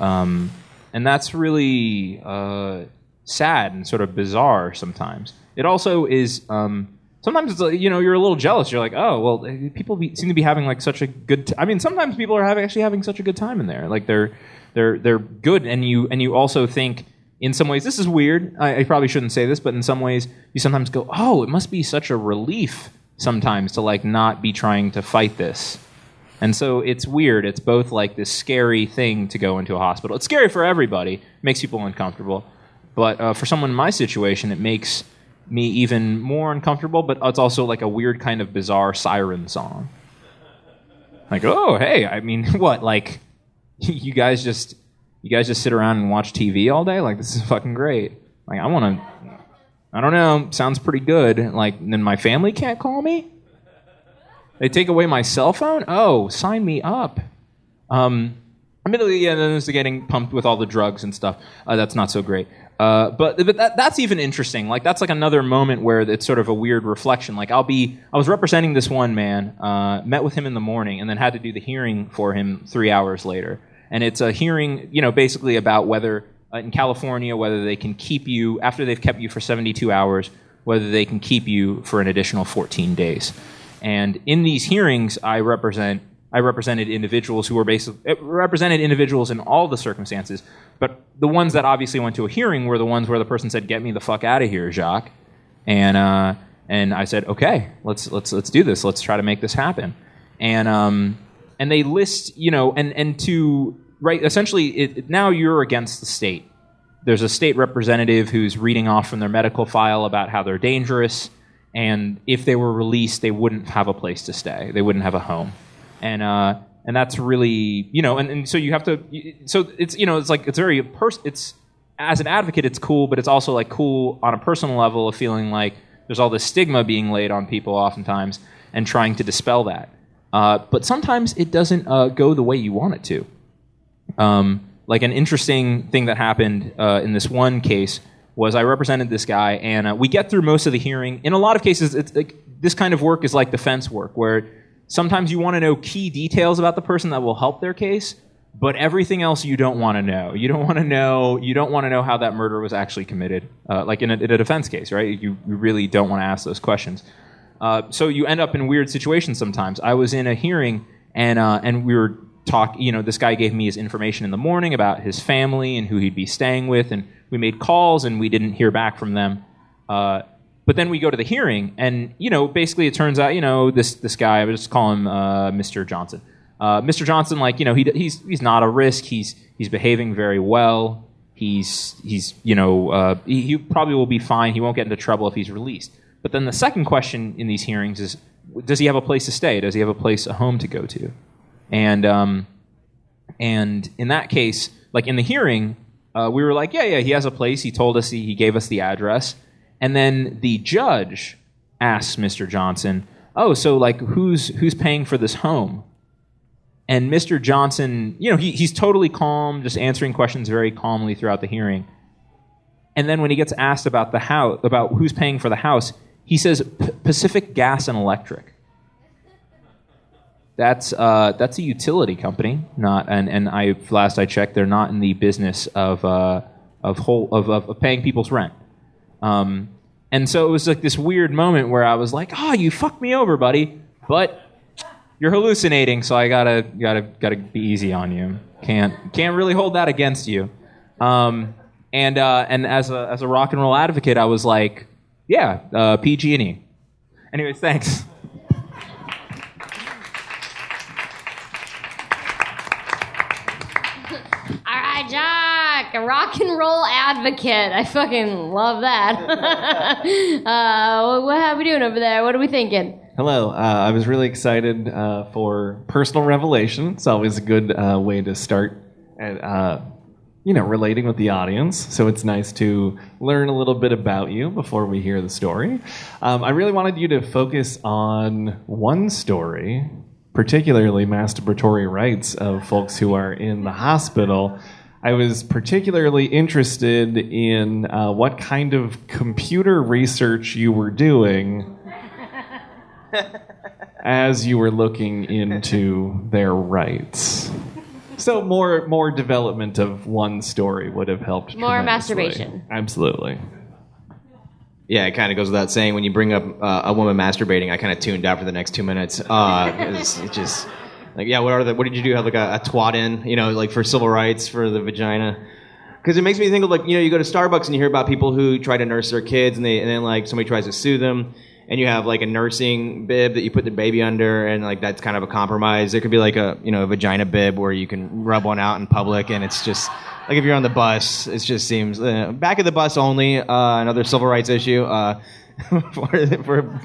Um, and that's really uh, sad and sort of bizarre sometimes. It also is. Um, sometimes it's like, you know you're a little jealous. You're like, oh well, people be, seem to be having like such a good. T- I mean, sometimes people are having, actually having such a good time in there. Like they're they're they're good, and you and you also think in some ways this is weird. I, I probably shouldn't say this, but in some ways you sometimes go, oh, it must be such a relief sometimes to like not be trying to fight this. And so it's weird. It's both like this scary thing to go into a hospital. It's scary for everybody. Makes people uncomfortable. But uh, for someone in my situation, it makes me even more uncomfortable. But it's also like a weird kind of bizarre siren song. Like, oh, hey, I mean, (laughs) what? Like, (laughs) you guys just you guys just sit around and watch TV all day? Like, this is fucking great. Like, I want to. I don't know. Sounds pretty good. Like, then my family can't call me. They take away my cell phone? Oh, sign me up. Um, admittedly, yeah, then there's the getting pumped with all the drugs and stuff. Uh, that's not so great. Uh, but but that, that's even interesting. Like that's like another moment where it's sort of a weird reflection. Like I'll be, I was representing this one man, uh, met with him in the morning, and then had to do the hearing for him three hours later. And it's a hearing, you know, basically about whether uh, in California whether they can keep you after they've kept you for 72 hours, whether they can keep you for an additional 14 days. And in these hearings, I represent I represented individuals who were basically represented individuals in all the circumstances, but the ones that obviously went to a hearing were the ones where the person said, "Get me the fuck out of here, Jacques," and uh, and I said, "Okay, let's let's let's do this. Let's try to make this happen." And um, and they list, you know, and and to right essentially it, now you're against the state. There's a state representative who's reading off from their medical file about how they're dangerous and if they were released, they wouldn't have a place to stay. They wouldn't have a home, and uh, and that's really you know, and, and so you have to. So it's you know, it's like it's very pers- It's as an advocate, it's cool, but it's also like cool on a personal level of feeling like there's all this stigma being laid on people oftentimes, and trying to dispel that. Uh, but sometimes it doesn't uh, go the way you want it to. Um, like an interesting thing that happened uh, in this one case was I represented this guy, and uh, we get through most of the hearing. In a lot of cases, like, this kind of work is like defense work, where sometimes you want to know key details about the person that will help their case, but everything else you don't want to know. You don't want to know. You don't want to know how that murder was actually committed, uh, like in a, in a, defense case, right? You, you really don't want to ask those questions. Uh, so you end up in weird situations sometimes. I was in a hearing, and uh, and we were talk. You know, this guy gave me his information in the morning about his family and who he'd be staying with, and we made calls and we didn't hear back from them. Uh, but then we go to the hearing, and you know, basically, it turns out, you know, this this guy, I would just call him uh, Mr. Johnson. Uh, Mr. Johnson, like, you know, he, he's he's not a risk. He's he's behaving very well. He's he's you know uh, he, he probably will be fine. He won't get into trouble if he's released. But then the second question in these hearings is, does he have a place to stay? Does he have a place, a home to go to? And um, and in that case, like in the hearing, uh, we were like, yeah, yeah, he has a place. He told us, he, he gave us the address. And then the judge asks Mr. Johnson, oh, so like who's, who's paying for this home? And Mr. Johnson, you know, he, he's totally calm, just answering questions very calmly throughout the hearing. And then when he gets asked about the house, about who's paying for the house, he says Pacific Gas and Electric. That's uh, that's a utility company, not and and I last I checked, they're not in the business of uh, of whole of, of, of paying people's rent. Um, and so it was like this weird moment where I was like, "Oh, you fucked me over, buddy," but you're hallucinating, so I gotta gotta gotta be easy on you. Can't can't really hold that against you. Um, and uh, and as a as a rock and roll advocate, I was like, yeah, uh, PG and E. Anyways, thanks. All right, Jack, a rock and roll advocate. I fucking love that. (laughs) uh, what are we doing over there? What are we thinking? Hello. Uh, I was really excited uh, for personal revelation. It's always a good uh, way to start at, uh, you know, relating with the audience. So it's nice to learn a little bit about you before we hear the story. Um, I really wanted you to focus on one story, particularly masturbatory rights of folks who are in the hospital. I was particularly interested in uh, what kind of computer research you were doing (laughs) as you were looking into their rights. So more more development of one story would have helped. More masturbation. Absolutely. Yeah, it kind of goes without saying. When you bring up uh, a woman masturbating, I kind of tuned out for the next two minutes. Uh, (laughs) 'cause it just like, yeah, what are the? What did you do? Have like a, a twat in? You know, like for civil rights for the vagina. Because it makes me think of like you know you go to Starbucks and you hear about people who try to nurse their kids and they and then like somebody tries to sue them and you have like a nursing bib that you put the baby under and like that's kind of a compromise. There could be like a you know a vagina bib where you can rub one out in public and it's just like if you're on the bus, it just seems uh, back of the bus only. Uh, another civil rights issue. Uh, (laughs) for, for,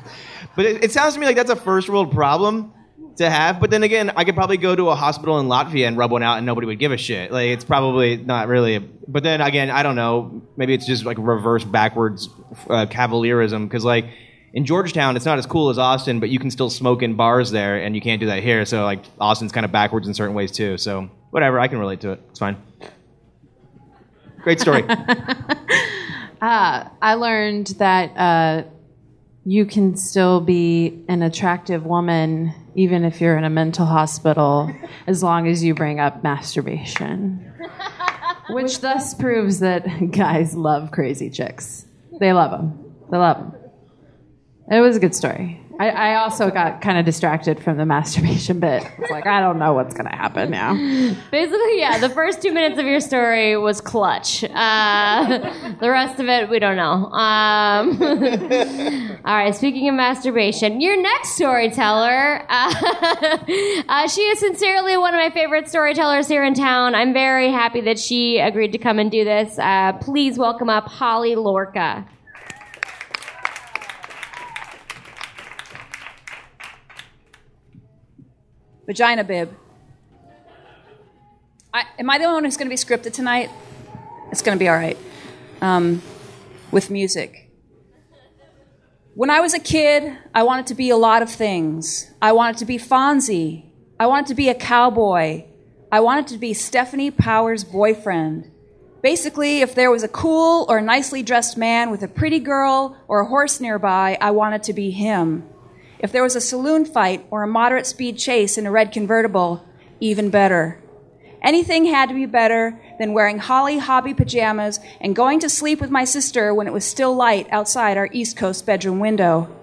but it, it sounds to me like that's a first world problem to have. But then again, I could probably go to a hospital in Latvia and rub one out, and nobody would give a shit. Like it's probably not really. A, but then again, I don't know. Maybe it's just like reverse backwards uh, cavalierism because like. In Georgetown, it's not as cool as Austin, but you can still smoke in bars there, and you can't do that here. So, like, Austin's kind of backwards in certain ways too. So, whatever, I can relate to it. It's fine. Great story. (laughs) Uh, I learned that uh, you can still be an attractive woman even if you're in a mental hospital as long as you bring up masturbation. (laughs) Which thus proves that guys love crazy chicks. They love them. They love them. It was a good story. I, I also got kind of distracted from the masturbation bit. It's like, I don't know what's going to happen now. Basically, yeah, the first two minutes of your story was clutch. Uh, the rest of it, we don't know. Um, (laughs) all right, speaking of masturbation, your next storyteller, uh, (laughs) uh, she is sincerely one of my favorite storytellers here in town. I'm very happy that she agreed to come and do this. Uh, please welcome up Holly Lorca. Vagina bib. I, am I the only one who's going to be scripted tonight? It's going to be all right. Um, with music. When I was a kid, I wanted to be a lot of things. I wanted to be Fonzie. I wanted to be a cowboy. I wanted to be Stefanie Powers' boyfriend. Basically, if there was a cool or nicely dressed man with a pretty girl or a horse nearby, I wanted to be him. If there was a saloon fight or a moderate speed chase in a red convertible, even better. Anything had to be better than wearing Holly Hobbie pajamas and going to sleep with my sister when it was still light outside our East Coast bedroom window.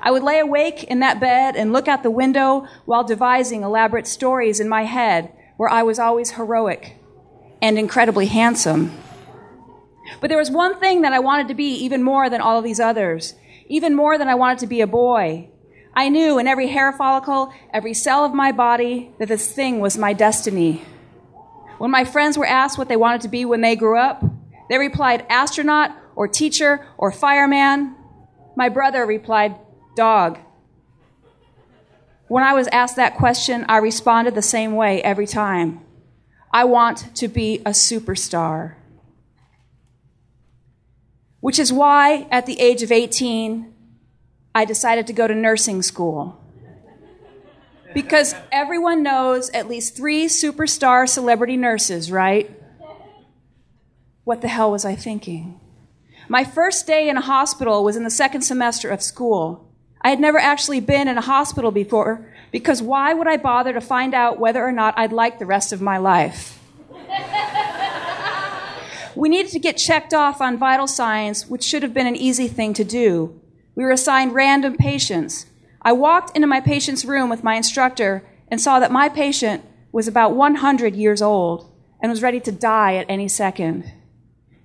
I would lay awake in that bed and look out the window while devising elaborate stories in my head where I was always heroic and incredibly handsome. But there was one thing that I wanted to be even more than all of these others, even more than I wanted to be a boy. I knew in every hair follicle, every cell of my body, that this thing was my destiny. When my friends were asked what they wanted to be when they grew up, they replied astronaut or teacher or fireman. My brother replied dog. When I was asked that question, I responded the same way every time. I want to be a superstar. Which is why, at the age of 18, I decided to go to nursing school. Because everyone knows at least three superstar celebrity nurses, right? What the hell was I thinking? My first day in a hospital was in the second semester of school. I had never actually been in a hospital before because why would I bother to find out whether or not I'd like the rest of my life? we needed to get checked off on vital signs, which should have been an easy thing to do. We were assigned random patients. I walked into my patient's room with my instructor and saw that my patient was about 100 years old and was ready to die at any second.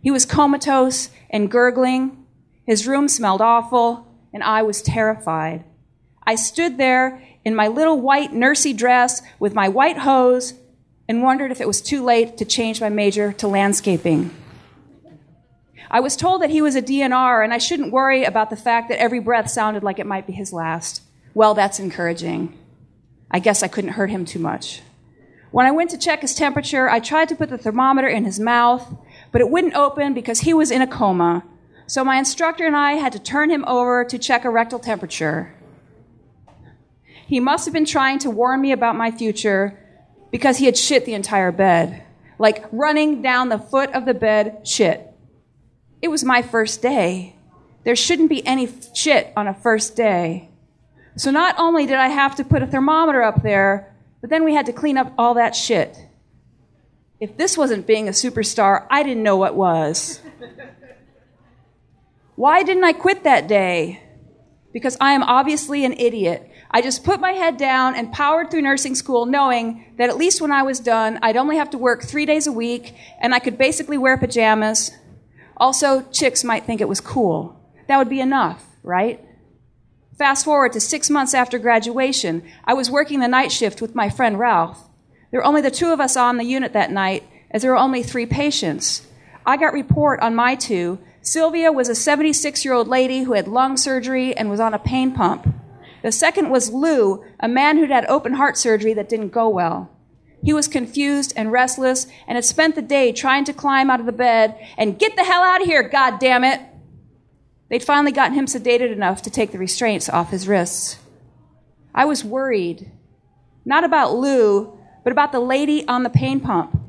He was comatose and gurgling. His room smelled awful, and I was terrified. I stood there in my little white nursey dress with my white hose and wondered if it was too late to change my major to landscaping. I was told that he was a DNR and I shouldn't worry about the fact that every breath sounded like it might be his last. Well, that's encouraging. I guess I couldn't hurt him too much. When I went to check his temperature, I tried to put the thermometer in his mouth, but it wouldn't open because he was in a coma. So my instructor and I had to turn him over to check a rectal temperature. He must have been trying to warn me about my future because he had shit the entire bed. Like running down the foot of the bed, shit. It was my first day. There shouldn't be any shit on a first day. So not only did I have to put a thermometer up there, but then we had to clean up all that shit. If this wasn't being a superstar, I didn't know what was. Why didn't I quit that day? Because I am obviously an idiot. I just put my head down and powered through nursing school knowing that at least when I was done, I'd only have to work three days a week and I could basically wear pajamas. Also, chicks might think it was cool. That would be enough, right? Fast forward to six months after graduation, I was working the night shift with my friend Ralph. There were only the two of us on the unit that night, as there were only three patients. I got report on my two. Sylvia was a 76 year old lady who had lung surgery and was on a pain pump. The second was Lou, a man who'd had open heart surgery that didn't go well. He was confused and restless and had spent the day trying to climb out of the bed and get the hell out of here, God damn it! They'd finally gotten him sedated enough to take the restraints off his wrists. I was worried, not about Lou, but about the lady on the pain pump.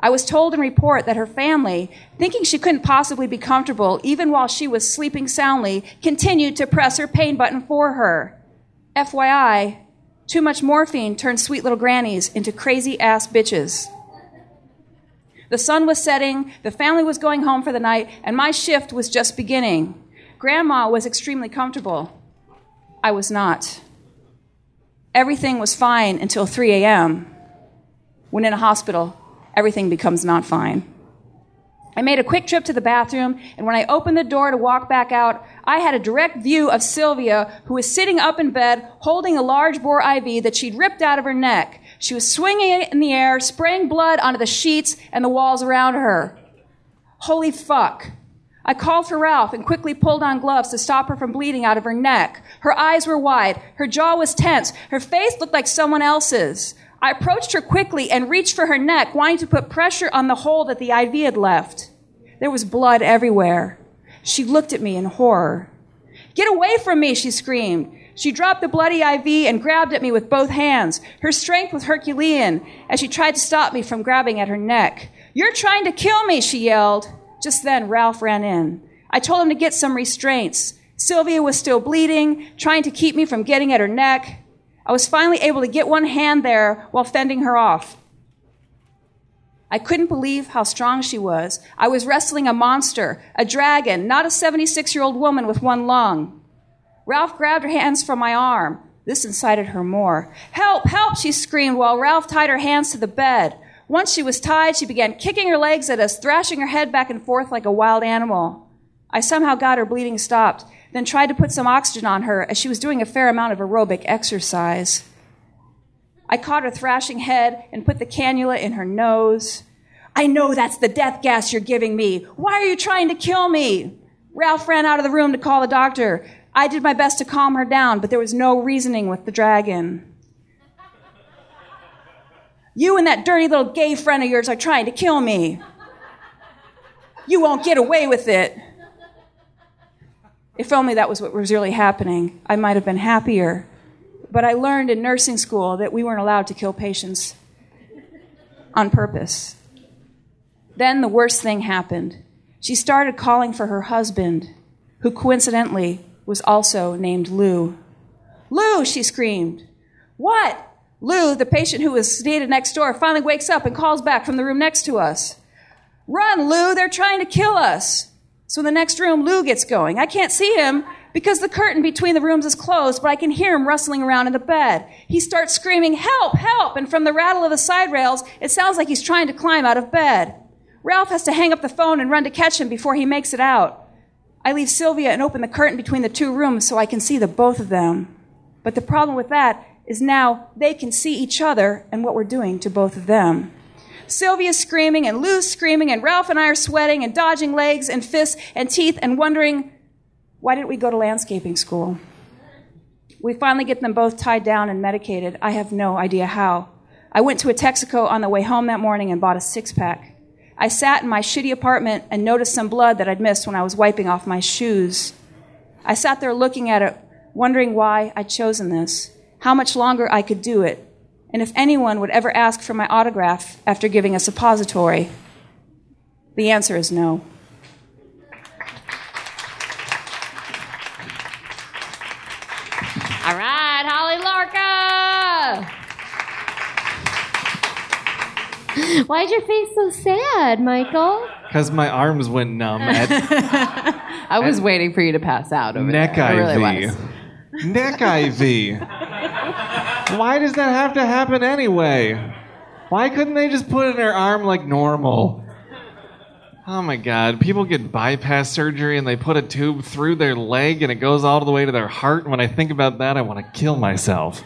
I was told in report that her family, thinking she couldn't possibly be comfortable even while she was sleeping soundly, continued to press her pain button for her. FYI, too much morphine turned sweet little grannies into crazy ass bitches. The sun was setting, the family was going home for the night, and my shift was just beginning. Grandma was extremely comfortable. I was not. Everything was fine until 3 a.m. When in a hospital, everything becomes not fine. I made a quick trip to the bathroom, and when I opened the door to walk back out, I had a direct view of Sylvia, who was sitting up in bed holding a large bore IV that she'd ripped out of her neck. She was swinging it in the air, spraying blood onto the sheets and the walls around her. Holy fuck. I called for Ralph and quickly pulled on gloves to stop her from bleeding out of her neck. Her eyes were wide. Her jaw was tense. Her face looked like someone else's. I approached her quickly and reached for her neck, wanting to put pressure on the hole that the IV had left. There was blood everywhere. She looked at me in horror. Get away from me, she screamed. She dropped the bloody IV and grabbed at me with both hands. Her strength was Herculean as she tried to stop me from grabbing at her neck. You're trying to kill me, she yelled. Just then, Ralph ran in. I told him to get some restraints. Sylvia was still bleeding, trying to keep me from getting at her neck. I was finally able to get one hand there while fending her off. I couldn't believe how strong she was. I was wrestling a monster, a dragon, not a 76 year old woman with one lung. Ralph grabbed her hands from my arm. This incited her more. Help, help, she screamed while Ralph tied her hands to the bed. Once she was tied, she began kicking her legs at us, thrashing her head back and forth like a wild animal. I somehow got her bleeding stopped then tried to put some oxygen on her as she was doing a fair amount of aerobic exercise. I caught her thrashing head and put the cannula in her nose. I know that's the death gas you're giving me. Why are you trying to kill me? Ralph ran out of the room to call the doctor. I did my best to calm her down, but there was no reasoning with the dragon. You and that dirty little gay friend of yours are trying to kill me. You won't get away with it. If only that was what was really happening, I might have been happier. but I learned in nursing school that we weren't allowed to kill patients on purpose. Then the worst thing happened. She started calling for her husband, who coincidentally was also named Lou. Lou, she screamed. What? Lou, the patient who was sedated next door, finally wakes up and calls back from the room next to us. Run, Lou, they're trying to kill us. So in the next room, Lou gets going. I can't see him because the curtain between the rooms is closed, but I can hear him rustling around in the bed. He starts screaming, Help, help! And from the rattle of the side rails, it sounds like he's trying to climb out of bed. Ralph has to hang up the phone and run to catch him before he makes it out. I leave Sylvia and open the curtain between the two rooms so I can see the both of them. But the problem with that is now they can see each other and what we're doing to both of them. Sylvia's screaming and Lou's screaming and Ralph and I are sweating and dodging legs and fists and teeth and wondering why didn't we go to landscaping school? We finally get them both tied down and medicated. I have no idea how. I went to a Texaco on the way home that morning and bought a six pack. I sat in my shitty apartment and noticed some blood that I'd missed when I was wiping off my shoes. I sat there looking at it, wondering why I'd chosen this, how much longer I could do it, and if anyone would ever ask for my autograph after giving a suppository. The answer is no. All right, Holly Lorca. Why'd your face so sad, Michael? Because my arms went numb (laughs) at I was waiting for you to pass out over it. neck there. I really IV. was. Neck IV. (laughs) Why does that have to happen anyway? Why couldn't they just put in their arm like normal? Oh my god, people get bypass surgery and they put a tube through their leg and it goes all the way to their heart. When I think about that, I want to kill myself.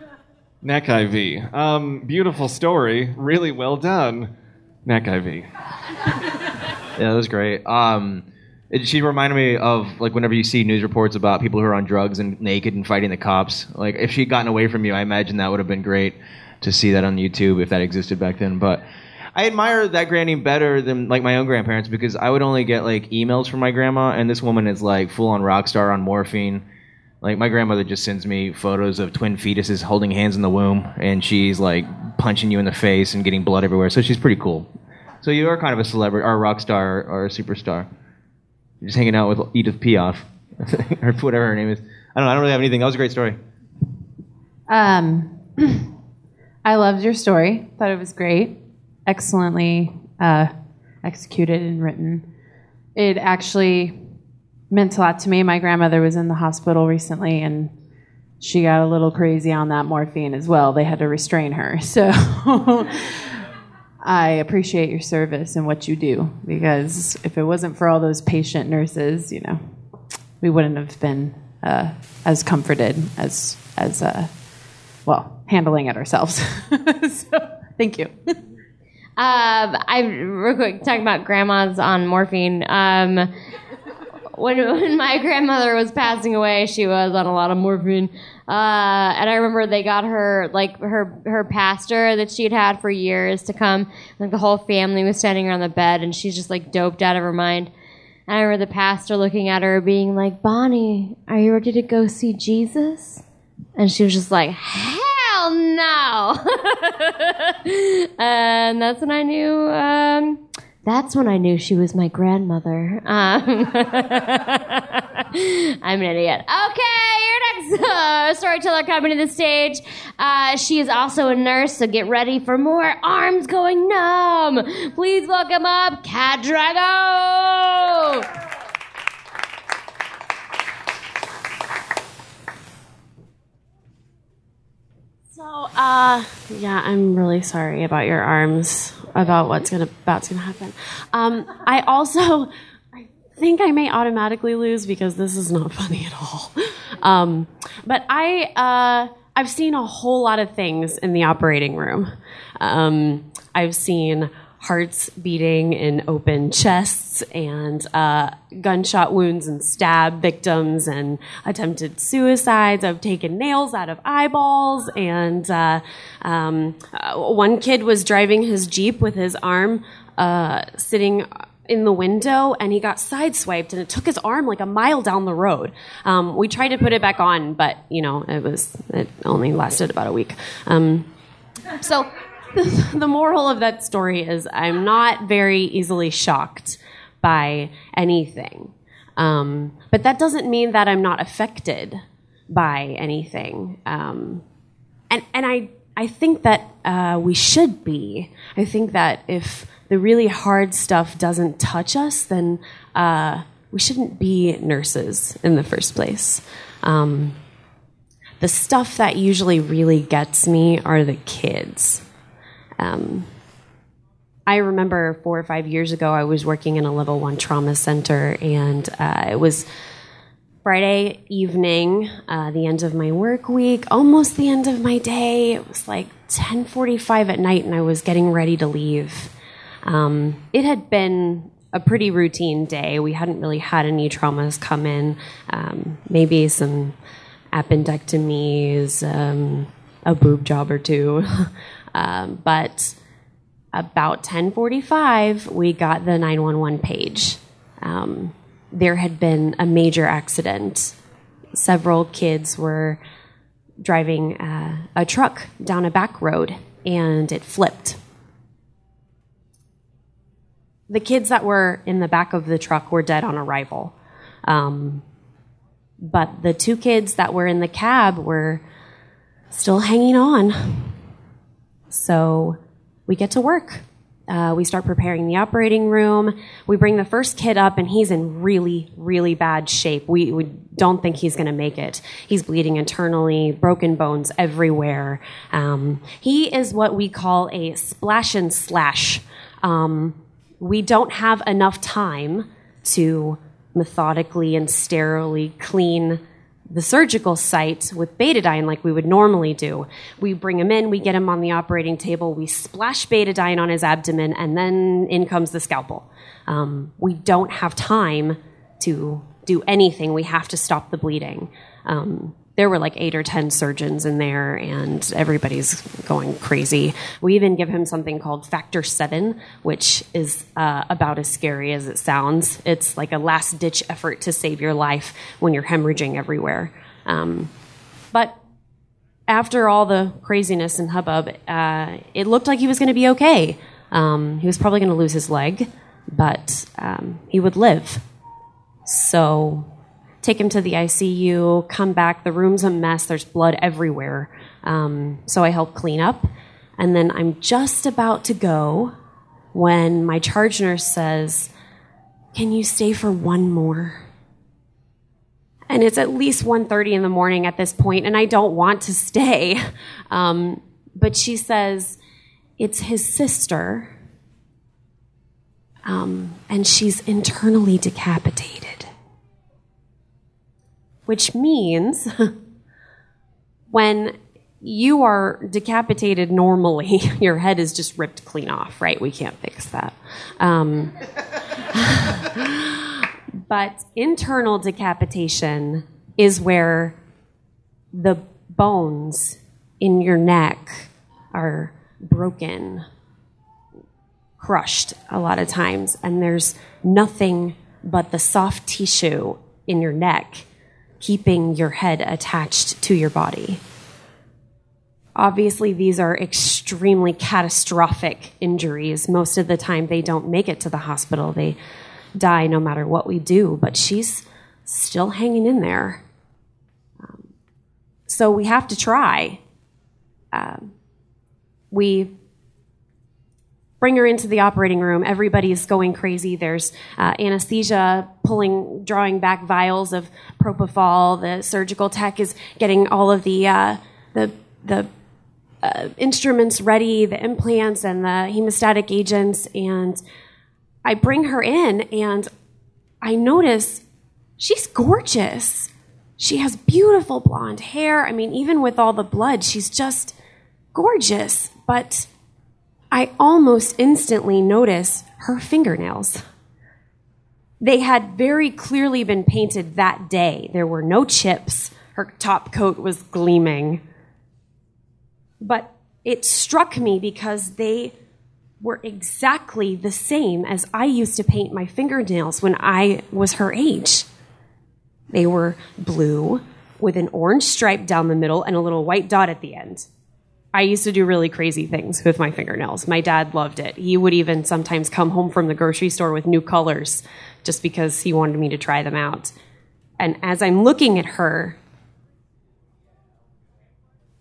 (laughs) Neck IV. Um, beautiful story. Really well done. Neck IV. (laughs) Yeah, that was great. Um, it, she reminded me of like whenever you see news reports about people who are on drugs and naked and fighting the cops. Like if she'd gotten away from you, I imagine that would have been great to see that on YouTube if that existed back then. But I admire that granny better than like my own grandparents because I would only get like emails from my grandma, and this woman is like full on rock star on morphine. Like my grandmother just sends me photos of twin fetuses holding hands in the womb, and she's like punching you in the face and getting blood everywhere. So she's pretty cool. So you are kind of a celebrity, or a rock star, or a superstar. Just hanging out with Edith Piaf, (laughs) or whatever her name is. I don't know. I don't really have anything. That was a great story. Um, (clears throat) I loved your story. Thought it was great. Excellently uh, executed and written. It actually meant a lot to me. My grandmother was in the hospital recently and she got a little crazy on that morphine as well. They had to restrain her. (laughs) So I appreciate your service and what you do because if it wasn't for all those patient nurses, you know, we wouldn't have been uh, as comforted as as uh, well handling it ourselves. (laughs) so thank you. Um, I real quick talking about grandmas on morphine. Um, when when my (laughs) grandmother was passing away, she was on a lot of morphine. Uh, and I remember they got her like her her pastor that she'd had for years to come. Like the whole family was standing around the bed, and she's just like doped out of her mind. And I remember the pastor looking at her, being like, "Bonnie, are you ready to go see Jesus?" And she was just like, "Hell no!" (laughs) and that's when I knew. Um, that's when I knew she was my grandmother. Um, (laughs) I'm an idiot. Okay, your next uh, storyteller coming to the stage. Uh, she is also a nurse, so get ready for more arms going numb. Please welcome up Cat Drago. So, uh, yeah, I'm really sorry about your arms, about what's gonna about's gonna happen. Um, I also, I think I may automatically lose because this is not (laughs) funny at all. Um, but I, uh, I've seen a whole lot of things in the operating room. Um, I've seen hearts beating in open chests and uh, gunshot wounds and stab victims and attempted suicides. I've taken nails out of eyeballs and uh, um, uh, one kid was driving his jeep with his arm uh, sitting in the window and he got sideswiped and it took his arm like a mile down the road. Um, we tried to put it back on, but you know it was it only lasted about a week. Um, so (laughs) the moral of that story is I'm not very easily shocked by anything. Um, but that doesn't mean that I'm not affected by anything. Um, and and I, I think that uh, we should be. I think that if the really hard stuff doesn't touch us, then uh, we shouldn't be nurses in the first place. Um, the stuff that usually really gets me are the kids. Um, I remember four or five years ago, I was working in a level one trauma center, and uh, it was Friday evening, uh, the end of my work week, almost the end of my day. It was like 10:45 at night, and I was getting ready to leave. Um, it had been a pretty routine day. We hadn't really had any traumas come in, um, maybe some appendectomies, um, a boob job or two, (laughs) um, but about 10:45, we got the 911 page. Um, there had been a major accident. Several kids were driving uh, a truck down a back road, and it flipped. The kids that were in the back of the truck were dead on arrival. Um, but the two kids that were in the cab were still hanging on. So we get to work. Uh, we start preparing the operating room. We bring the first kid up, and he's in really, really bad shape. We, we don't think he's going to make it. He's bleeding internally, broken bones everywhere. Um, he is what we call a splash and slash. Um, we don't have enough time to methodically and sterilely clean the surgical site with betadine like we would normally do. We bring him in, we get him on the operating table, we splash betadine on his abdomen, and then in comes the scalpel. Um, we don't have time to do anything. We have to stop the bleeding. Um, there were like eight or ten surgeons in there, and everybody's going crazy. We even give him something called Factor 7, which is uh, about as scary as it sounds. It's like a last ditch effort to save your life when you're hemorrhaging everywhere. Um, but after all the craziness and hubbub, uh, it looked like he was going to be okay. Um, he was probably going to lose his leg, but um, he would live. So take him to the ICU, come back. The room's a mess. There's blood everywhere. Um, so I help clean up. And then I'm just about to go when my charge nurse says, Can you stay for one more? And it's at least 1.30 in the morning at this point, and I don't want to stay. (laughs) Um, but she says, It's his sister. Um, and she's internally decapitated which means (laughs) when you are decapitated normally, (laughs) your head is just ripped clean off, right? We can't fix that. Um, (laughs) but internal decapitation is where the bones in your neck are broken, crushed a lot of times, and there's nothing but the soft tissue in your neck keeping your head attached to your body. Obviously, these are extremely catastrophic injuries. Most of the time, they don't make it to the hospital. They die no matter what we do, but she's still hanging in there. Um, so we have to try. Um, we bring her into the operating room. Everybody's going crazy. There's uh, anesthesia pulling, drawing back vials of propofol. The surgical tech is getting all of the uh, the the uh, instruments ready, the implants and the hemostatic agents, and I bring her in, and I notice she's gorgeous. She has beautiful blonde hair. I mean, even with all the blood, she's just gorgeous. But I almost instantly notice her fingernails. They had very clearly been painted that day. There were no chips. Her top coat was gleaming. But it struck me because they were exactly the same as I used to paint my fingernails when I was her age. They were blue with an orange stripe down the middle and a little white dot at the end. I used to do really crazy things with my fingernails. My dad loved it. He would even sometimes come home from the grocery store with new colors just because he wanted me to try them out. And as I'm looking at her,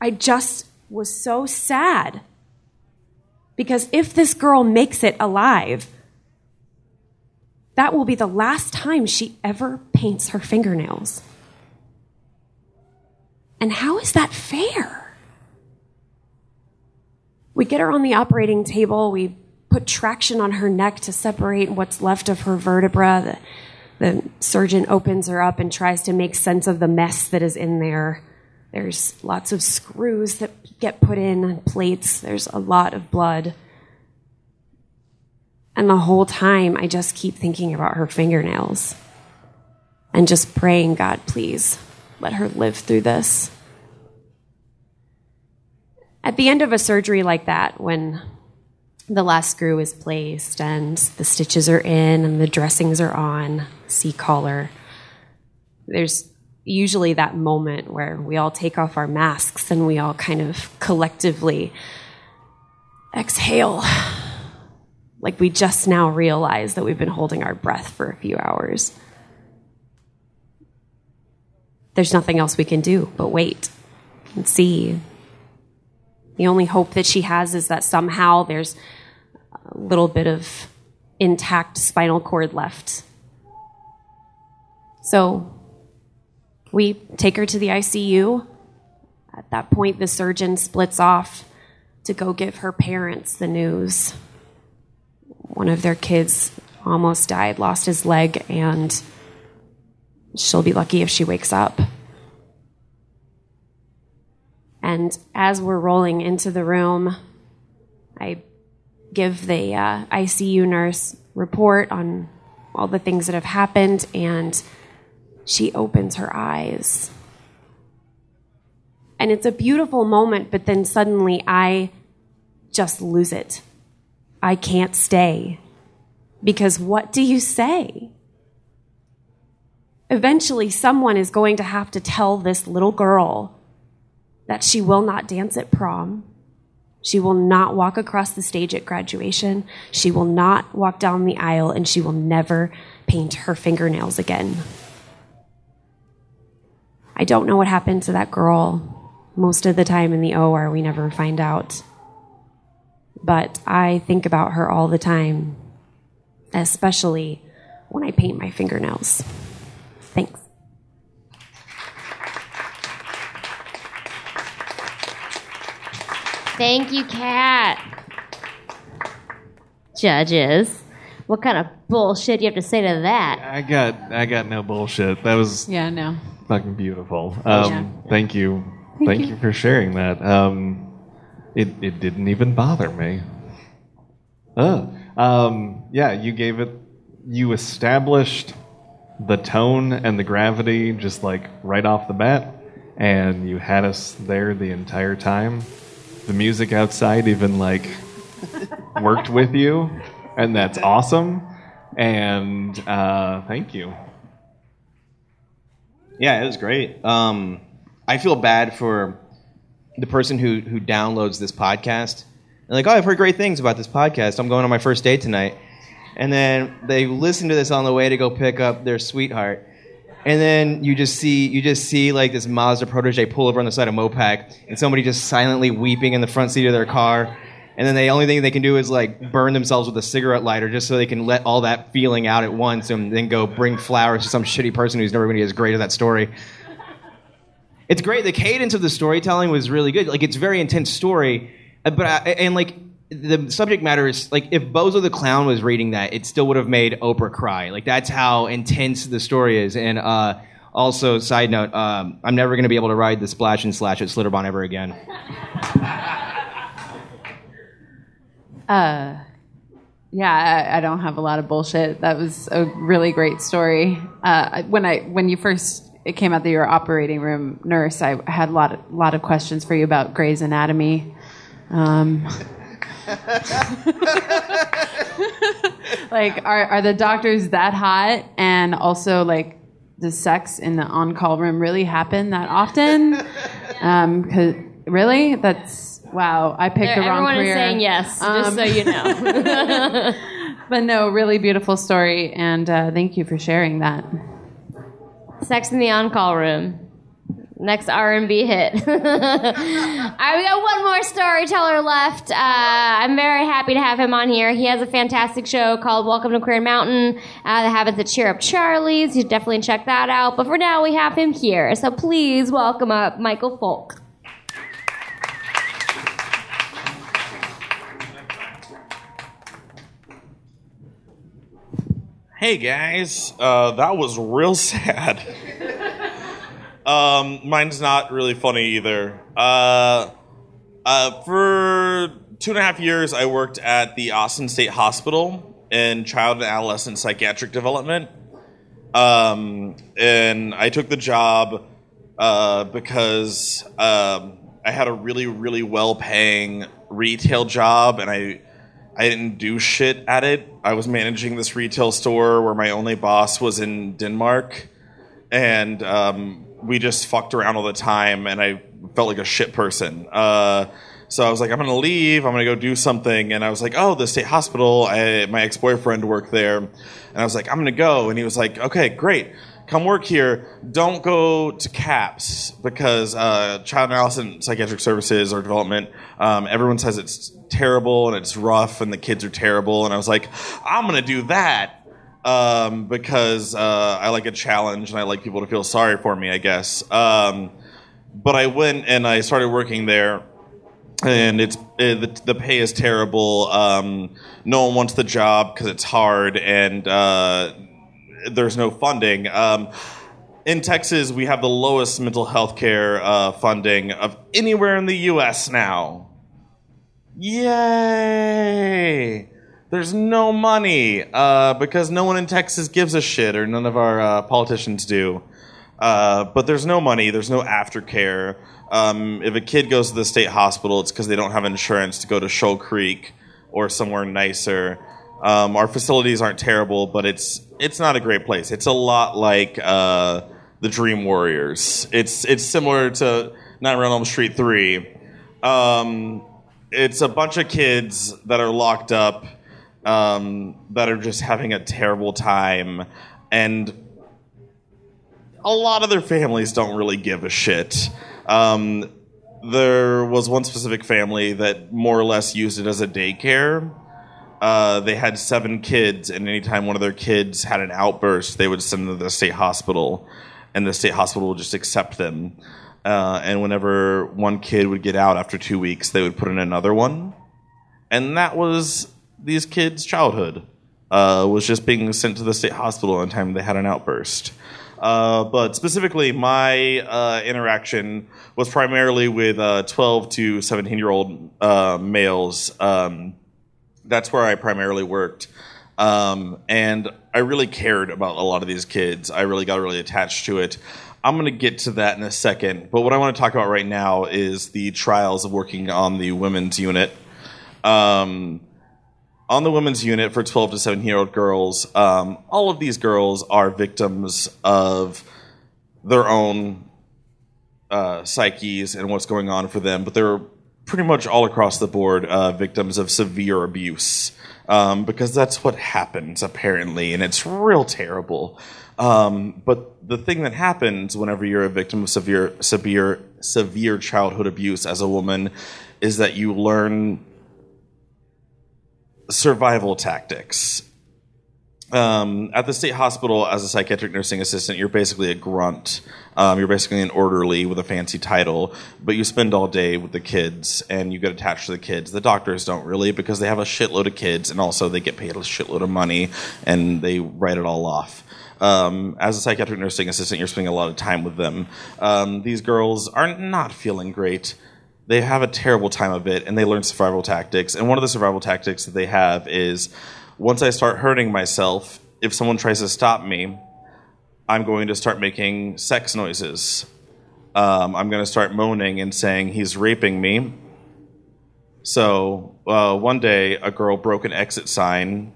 I just was so sad. Because if this girl makes it alive, that will be the last time she ever paints her fingernails. And how is that fair? We get her on the operating table, we put traction on her neck to separate what's left of her vertebra. The, the surgeon opens her up and tries to make sense of the mess that is in there. There's lots of screws that get put in, plates. There's a lot of blood. And the whole time, I just keep thinking about her fingernails and just praying, God, please let her live through this. At the end of a surgery like that, when the last screw is placed and the stitches are in and the dressings are on, C collar, there's usually that moment where we all take off our masks and we all kind of collectively exhale like we just now realize that we've been holding our breath for a few hours. There's nothing else we can do but wait and see. The only hope that she has is that somehow there's a little bit of intact spinal cord left. So we take her to the ICU. At that point, the surgeon splits off to go give her parents the news. One of their kids almost died, lost his leg, and she'll be lucky if she wakes up. And as we're rolling into the room, I give the uh, ICU nurse report on all the things that have happened, and she opens her eyes. And it's a beautiful moment, but then suddenly I just lose it. I can't stay. Because what do you say? Eventually, someone is going to have to tell this little girl that she will not dance at prom. She will not walk across the stage at graduation. She will not walk down the aisle, and she will never paint her fingernails again. I don't know what happened to that girl. Most of the time in the OR, we never find out. But I think about her all the time, especially when I paint my fingernails. Thanks. Thank you, Kat. Judges, what kind of bullshit do you have to say to that? I got I got no bullshit. That was Yeah, no. fucking beautiful. Um, Yeah. Thank you. Thank Thank, you. you. for sharing that. Um, it it didn't even bother me. Oh, um, yeah. You gave it. You established the tone and the gravity just like right off the bat, and you had us there the entire time. The music outside even like worked with you, and that's awesome. And uh, thank you. Yeah, it was great. Um, I feel bad for the person who who downloads this podcast. And like, oh, I've heard great things about this podcast. I'm going on my first date tonight. And then they listen to this on the way to go pick up their sweetheart. And then you just see you just see like this Mazda protege pull over on the side of Mopac, and somebody just silently weeping in the front seat of their car. And then the only thing they can do is like burn themselves with a cigarette lighter just so they can let all that feeling out at once and then go bring flowers to some shitty person who's never going to get as great as that story. It's great. The cadence of the storytelling was really good. Like it's a very intense story, uh, but I, and like the subject matter is like if Bozo the clown was reading that, it still would have made Oprah cry. Like that's how intense the story is. And uh, also, side note, um, I'm never going to be able to ride the splash and slash at Schlitterbahn ever again. (laughs) Uh, yeah, I, I don't have a lot of bullshit. That was a really great story. Uh, when I when you first it came out that you were operating room nurse, I had a lot of, lot of questions for you about Grey's Anatomy, because (laughs) like, are are the doctors that hot? And also, like, does sex in the on-call room really happen that often? (laughs) Um, 'cause- really, that's wow. I picked the wrong career. Everyone is saying yes, just Um, so you know. (laughs) but no, really beautiful story, and uh, thank you for sharing that. Sex in the on-call room. Next R&B hit. (laughs) We got one more storyteller left. Uh, I'm very happy to have him on here. He has a fantastic show called Welcome to Queer Mountain uh, that happens at Cheer Up Charlie's. You should definitely check that out. But for now, we have him here. So please welcome up Michael Folk. Hey guys, uh, that was real (laughs) sad. Um, mine's not really funny either. Uh, uh, for two and a half years, I worked at the Austin State Hospital in child and adolescent psychiatric development. Um, and I took the job uh, because um, I had a really, really well paying retail job and I I didn't do shit at it. I was managing this retail store where my only boss was in Denmark, and um, we just fucked around all the time, and I felt like a shit person. Uh, so I was like, I'm gonna leave. I'm gonna go do something, and I was like, oh, the state hospital. I, my ex boyfriend worked there, and I was like, I'm gonna go, and he was like, okay, great. Come work here. Don't go to CAPS because uh, Child and Adolescent Psychiatric Services or Development. Um, everyone says it's terrible and it's rough and the kids are terrible. And I was like, I'm gonna do that um, because uh, I like a challenge and I like people to feel sorry for me, I guess. Um, but I went and I started working there, and it's it, the, the pay is terrible. Um, no one wants the job because it's hard, and uh, there's no funding. Um, in Texas, we have the lowest mental health care uh, funding of anywhere in the U.S. now. Yay! There's no money uh, because no one in Texas gives a shit, or none of our uh, politicians do. Uh, but there's no money. There's no aftercare. Um, if a kid goes to the state hospital, it's because they don't have insurance to go to Shoal Creek or somewhere nicer. Um, our facilities aren't terrible, but it's it's not a great place. It's a lot like uh, the Dream Warriors. It's it's similar to on Elm Street three. Um, it's a bunch of kids that are locked up um, that are just having a terrible time, and a lot of their families don't really give a shit. Um, there was one specific family that more or less used it as a daycare. Uh, they had seven kids, and anytime one of their kids had an outburst, they would send them to the state hospital, and the state hospital would just accept them. Uh, and whenever one kid would get out after two weeks, they would put in another one, and that was these kids' childhood. Uh, was just being sent to the state hospital anytime they had an outburst. Uh, but specifically, my uh, interaction was primarily with uh, 12 to 17 year old uh, males. Um, that's where I primarily worked. Um, and I really cared about a lot of these kids. I really got really attached to it. I'm going to get to that in a second. But what I want to talk about right now is the trials of working on the women's unit. Um, on the women's unit for 12 to 17 year old girls, um, all of these girls are victims of their own uh, psyches and what's going on for them, but they're pretty much all across the board uh, victims of severe abuse um, because that's what happens apparently, and it's real terrible. Um, but the thing that happens whenever you're a victim of severe, severe, severe childhood abuse as a woman is that you learn survival tactics. Um, at the state hospital, as a psychiatric nursing assistant, you're basically a grunt. Um, you're basically an orderly with a fancy title, but you spend all day with the kids and you get attached to the kids. The doctors don't really because they have a shitload of kids and also they get paid a shitload of money and they write it all off. Um, as a psychiatric nursing assistant, you're spending a lot of time with them. Um, these girls are not feeling great they have a terrible time of it and they learn survival tactics. And one of the survival tactics that they have is once I start hurting myself, if someone tries to stop me, I'm going to start making sex noises. Um, I'm going to start moaning and saying he's raping me. So uh, one day a girl broke an exit sign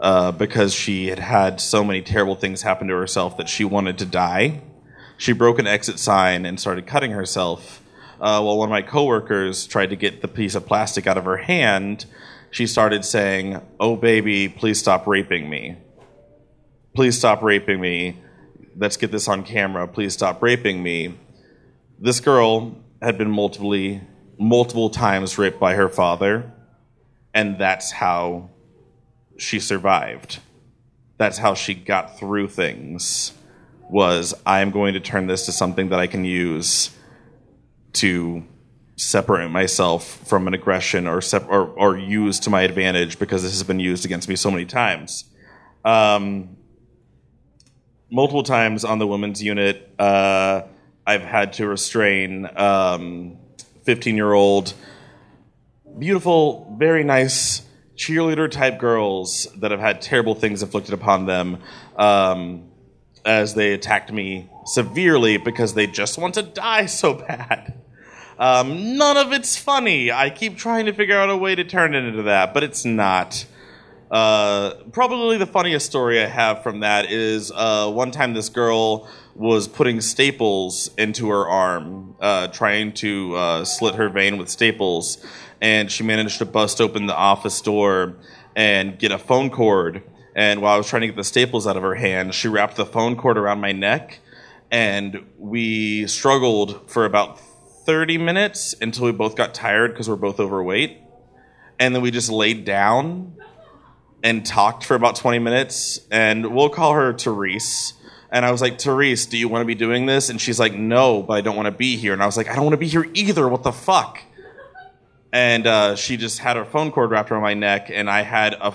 uh, because she had had so many terrible things happen to herself that she wanted to die. She broke an exit sign and started cutting herself. Uh, while one of my coworkers tried to get the piece of plastic out of her hand, she started saying, "Oh baby, please stop raping me. Please stop raping me. Let's get this on camera. Please stop raping me." This girl had been multiply, multiple times raped by her father, and that's how she survived. That's how she got through things. Was I am going to turn this to something that I can use to separate myself from an aggression or, sep- or or use to my advantage because this has been used against me so many times. Um, multiple times on the women's unit, uh, I've had to restrain um, 15 year old, beautiful, very nice cheerleader type girls that have had terrible things inflicted upon them um, as they attacked me severely because they just want to die so bad. Um, none of it's funny. I keep trying to figure out a way to turn it into that, but it's not. Uh, probably the funniest story I have from that is uh, one time this girl was putting staples into her arm, uh, trying to uh, slit her vein with staples, and she managed to bust open the office door and get a phone cord. And while I was trying to get the staples out of her hand, she wrapped the phone cord around my neck, and we struggled for about 30 minutes until we both got tired because we're both overweight. And then we just laid down and talked for about 20 minutes. And we'll call her Therese. And I was like, Therese, do you want to be doing this? And she's like, no, but I don't want to be here. And I was like, I don't want to be here either. What the fuck? And uh, she just had her phone cord wrapped around my neck, and I had a,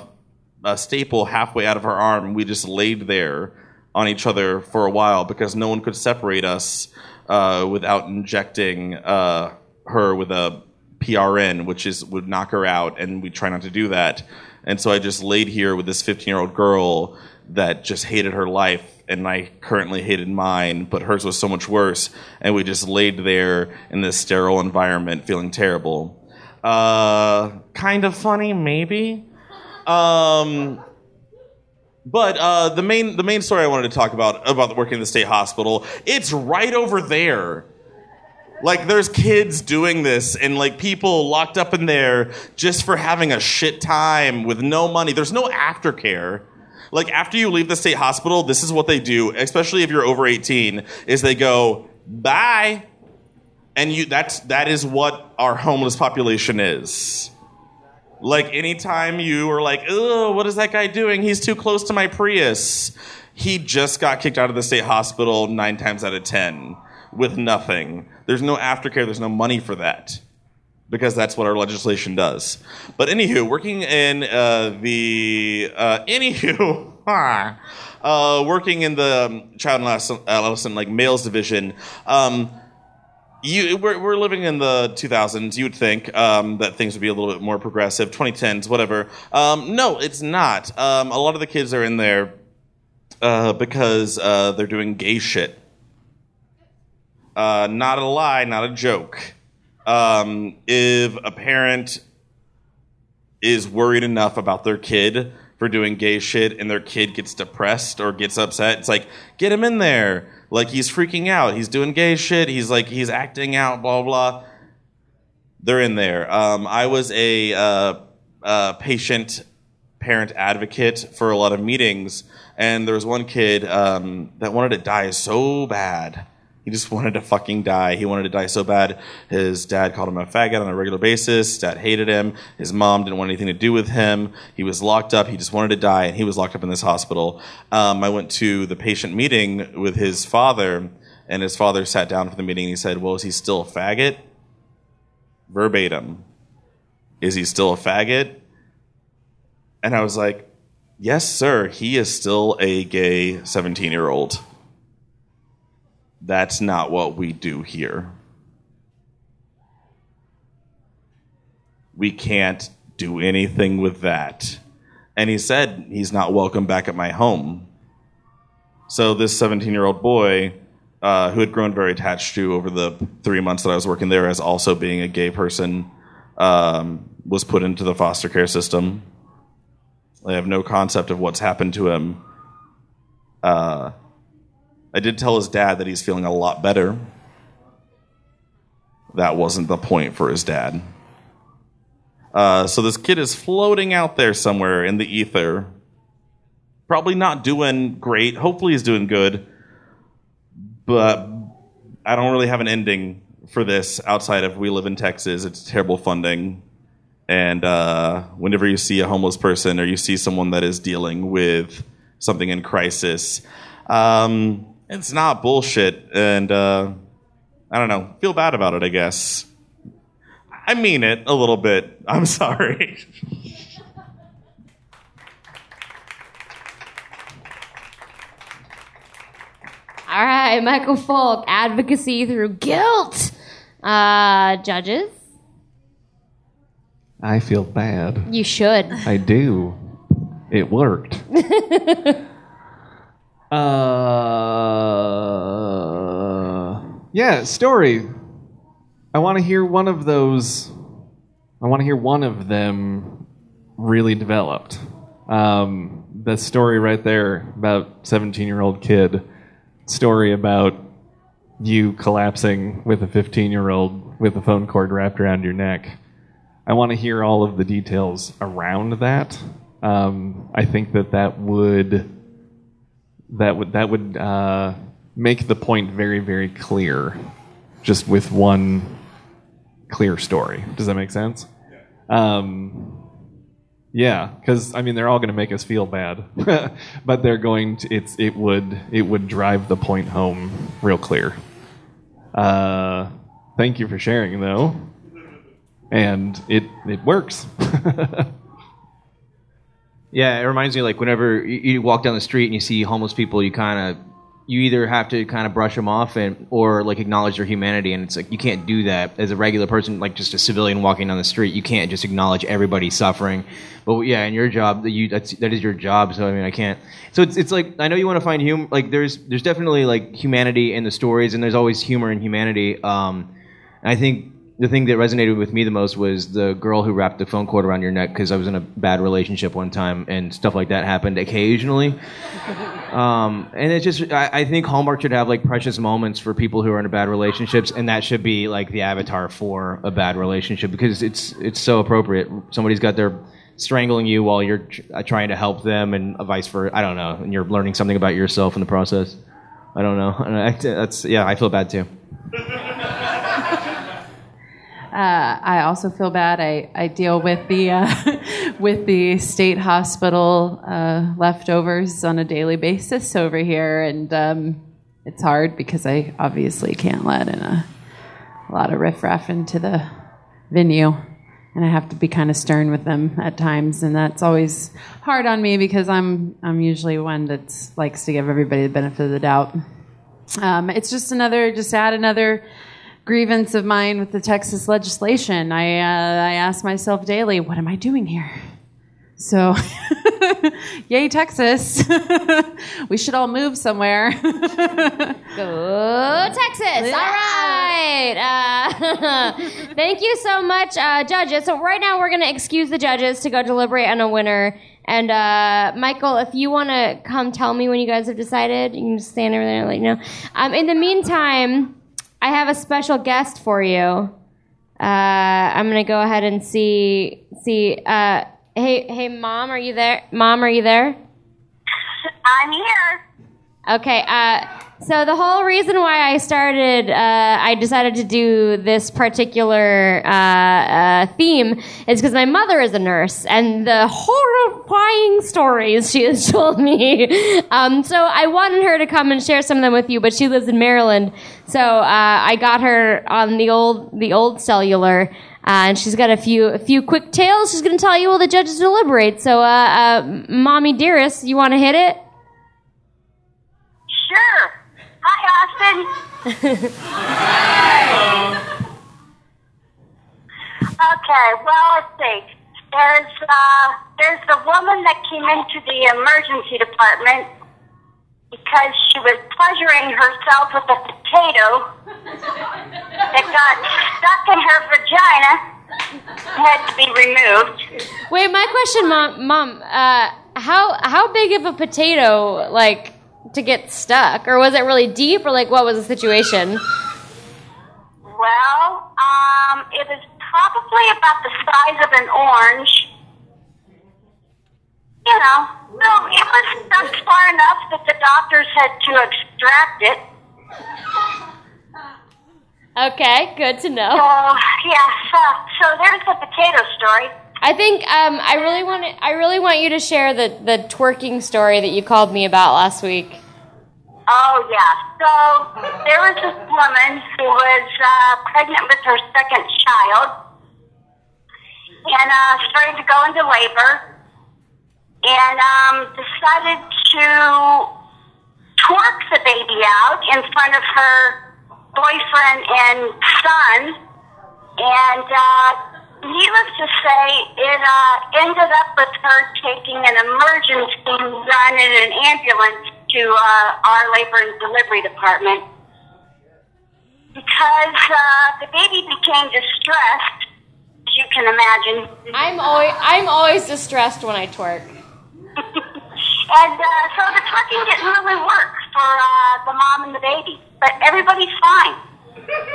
a staple halfway out of her arm. We just laid there on each other for a while because no one could separate us uh, without injecting uh, her with a PRN, which is would knock her out, and we try not to do that. And so I just laid here with this 15 year old girl that just hated her life, and I currently hated mine, but hers was so much worse. And we just laid there in this sterile environment, feeling terrible. Uh, kind of funny, maybe. Um, but uh, the main the main story I wanted to talk about about working in the state hospital, it's right over there. Like there's kids doing this and like people locked up in there just for having a shit time with no money. There's no aftercare. Like after you leave the state hospital, this is what they do, especially if you're over 18, is they go, "Bye." And you that's that is what our homeless population is. Like anytime you are like, "Oh, what is that guy doing? He's too close to my Prius." He just got kicked out of the state hospital 9 times out of 10 with nothing. There's no aftercare, there's no money for that because that's what our legislation does. But anywho, working in uh, the uh, (laughs) anywho, uh, working in the um, child and adolescent, adolescent like males division. Um, you, we're, we're living in the 2000s. You would think um, that things would be a little bit more progressive, 2010s, whatever. Um, no, it's not. Um, a lot of the kids are in there uh, because uh, they're doing gay shit. Uh, not a lie, not a joke. Um, if a parent is worried enough about their kid for doing gay shit and their kid gets depressed or gets upset, it's like, get him in there. Like he's freaking out. He's doing gay shit. He's like, he's acting out, blah, blah. They're in there. Um, I was a uh, uh, patient parent advocate for a lot of meetings, and there was one kid um, that wanted to die so bad. He just wanted to fucking die. He wanted to die so bad. His dad called him a faggot on a regular basis. Dad hated him. His mom didn't want anything to do with him. He was locked up. He just wanted to die, and he was locked up in this hospital. Um, I went to the patient meeting with his father, and his father sat down for the meeting. and He said, "Well, is he still a faggot?" Verbatim. Is he still a faggot? And I was like, "Yes, sir. He is still a gay 17 year old." That's not what we do here. We can't do anything with that. And he said he's not welcome back at my home. So, this 17 year old boy, uh, who had grown very attached to over the three months that I was working there as also being a gay person, um, was put into the foster care system. They have no concept of what's happened to him. Uh, I did tell his dad that he's feeling a lot better. That wasn't the point for his dad. Uh, so this kid is floating out there somewhere in the ether. Probably not doing great. Hopefully, he's doing good. But I don't really have an ending for this outside of we live in Texas. It's terrible funding. And uh, whenever you see a homeless person or you see someone that is dealing with something in crisis, um, it's not bullshit. And uh, I don't know, feel bad about it, I guess. I mean it a little bit. (laughs) I'm sorry. All right, Michael Folk, advocacy through guilt. Uh, judges, I feel bad. you should. I do. It worked. (laughs) Uh, yeah, story. I want to hear one of those. I want to hear one of them really developed. Um, the story right there about 17 year old kid. Story about you collapsing with a 15 year old with a phone cord wrapped around your neck. I want to hear all of the details around that. Um, I think that that would that would that would uh, make the point very very clear, just with one clear story. Does that make sense? Um, yeah, because I mean they're all going to make us feel bad, (laughs) but they're going to. It's it would it would drive the point home real clear. Uh, thank you for sharing though, and it it works. (laughs) Yeah, it reminds me like whenever you, you walk down the street and you see homeless people, you kind of you either have to kind of brush them off and or like acknowledge their humanity, and it's like you can't do that as a regular person, like just a civilian walking down the street. You can't just acknowledge everybody suffering. But yeah, in your job, that you that's that is your job. So I mean, I can't. So it's it's like I know you want to find humor. Like there's there's definitely like humanity in the stories, and there's always humor in humanity. Um, and I think the thing that resonated with me the most was the girl who wrapped the phone cord around your neck because I was in a bad relationship one time and stuff like that happened occasionally. (laughs) Um, and it's just, I, I think Hallmark should have like precious moments for people who are in bad relationships, and that should be like the avatar for a bad relationship because it's it's so appropriate. Somebody's got their strangling you while you're tr- uh, trying to help them, and vice versa. I don't know, and you're learning something about yourself in the process. I don't know. And I- That's yeah, I feel bad too. (laughs) Uh, I also feel bad. I, I deal with the uh, (laughs) with the state hospital uh, leftovers on a daily basis over here, and um, it's hard because I obviously can't let in a, a lot of riffraff into the venue, and I have to be kind of stern with them at times, and that's always hard on me because I'm I'm usually one that likes to give everybody the benefit of the doubt. Um, it's just another, just add another grievance of mine with the Texas legislation. I uh, I ask myself daily, what am I doing here? So, (laughs) yay Texas! (laughs) we should all move somewhere. (laughs) Go Texas! All right. Uh, thank you so much, uh, judges. So right now we're going to excuse the judges to go deliberate on a winner. And uh, Michael, if you want to come tell me when you guys have decided, you can just stand over there and let you know. Um, in the meantime, I have a special guest for you. Uh, I'm going to go ahead and see see. Uh, hey, hey, mom, are you there? Mom, are you there? I'm here. Okay. Uh, so the whole reason why I started, uh, I decided to do this particular uh, uh, theme is because my mother is a nurse, and the horrifying stories she has (laughs) told me. um, so I wanted her to come and share some of them with you, but she lives in Maryland, so uh, I got her on the old the old cellular. Uh, and she's got a few a few quick tales. She's going to tell you while the judges deliberate. So, uh, uh, mommy dearest, you want to hit it? Sure. Hi, Austin. okay, well, let's see. There's uh, there's the woman that came into the emergency department because she was pleasuring herself with a potato that got stuck in her vagina. had to be removed. Wait, my question, mom, mom, uh, how how big of a potato like to get stuck, or was it really deep, or like what was the situation? Well, um, it was probably about the size of an orange. You know, so it was stuck far enough that the doctors had to extract it. Okay, good to know. So yeah, so so there's the potato story. I think um, I really want to, I really want you to share the the twerking story that you called me about last week. Oh yeah. So there was this woman who was uh, pregnant with her second child, and uh, started to go into labor, and um, decided to twerk the baby out in front of her boyfriend and son, and uh, needless to say, it uh, ended up with her taking an emergency run in an ambulance to uh, our labor and delivery department because uh, the baby became distressed, as you can imagine. I'm always I'm always distressed when I twerk. (laughs) And uh, so the twerking didn't really work for uh, the mom and the baby, but everybody's fine.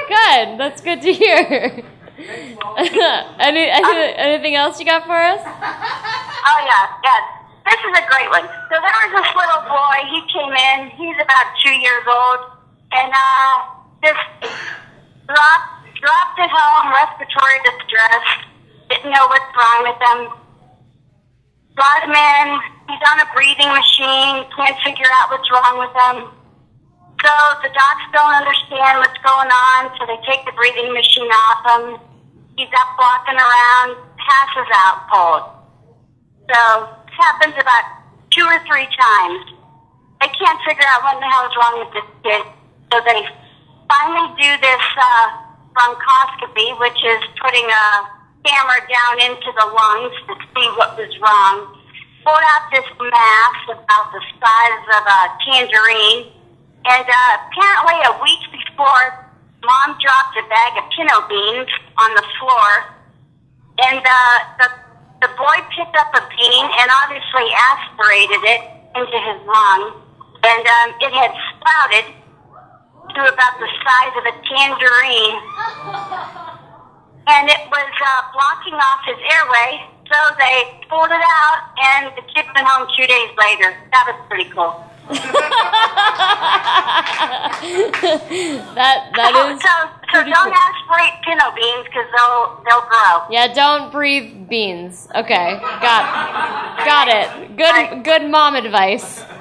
Good, that's good to hear. (laughs) (laughs) Any, any, anything else you got for us? Oh yeah, yeah. This is a great one. So there was this little boy. He came in. He's about two years old, and uh, just dropped dropped at home, respiratory distress. Didn't know what's wrong with him. Brought him in. He's on a breathing machine. Can't figure out what's wrong with him. So the docs don't understand what's going on, so they take the breathing machine off him. He's up walking around, passes out cold. So it happens about two or three times. They can't figure out what the hell is wrong with this kid. So they finally do this uh, bronchoscopy, which is putting a camera down into the lungs to see what was wrong. Pulled out this mass about the size of a tangerine. And uh, apparently, a week before, mom dropped a bag of pinto beans on the floor. And uh, the, the boy picked up a bean and obviously aspirated it into his lung. And um, it had sprouted to about the size of a tangerine. And it was uh, blocking off his airway. So they pulled it out, and the kid went home two days later. That was pretty cool. (laughs) that that so, is so, so don't cool. aspirate pinto beans because they'll they'll grow. Yeah, don't breathe beans. Okay, got got it. Good good mom advice. (laughs)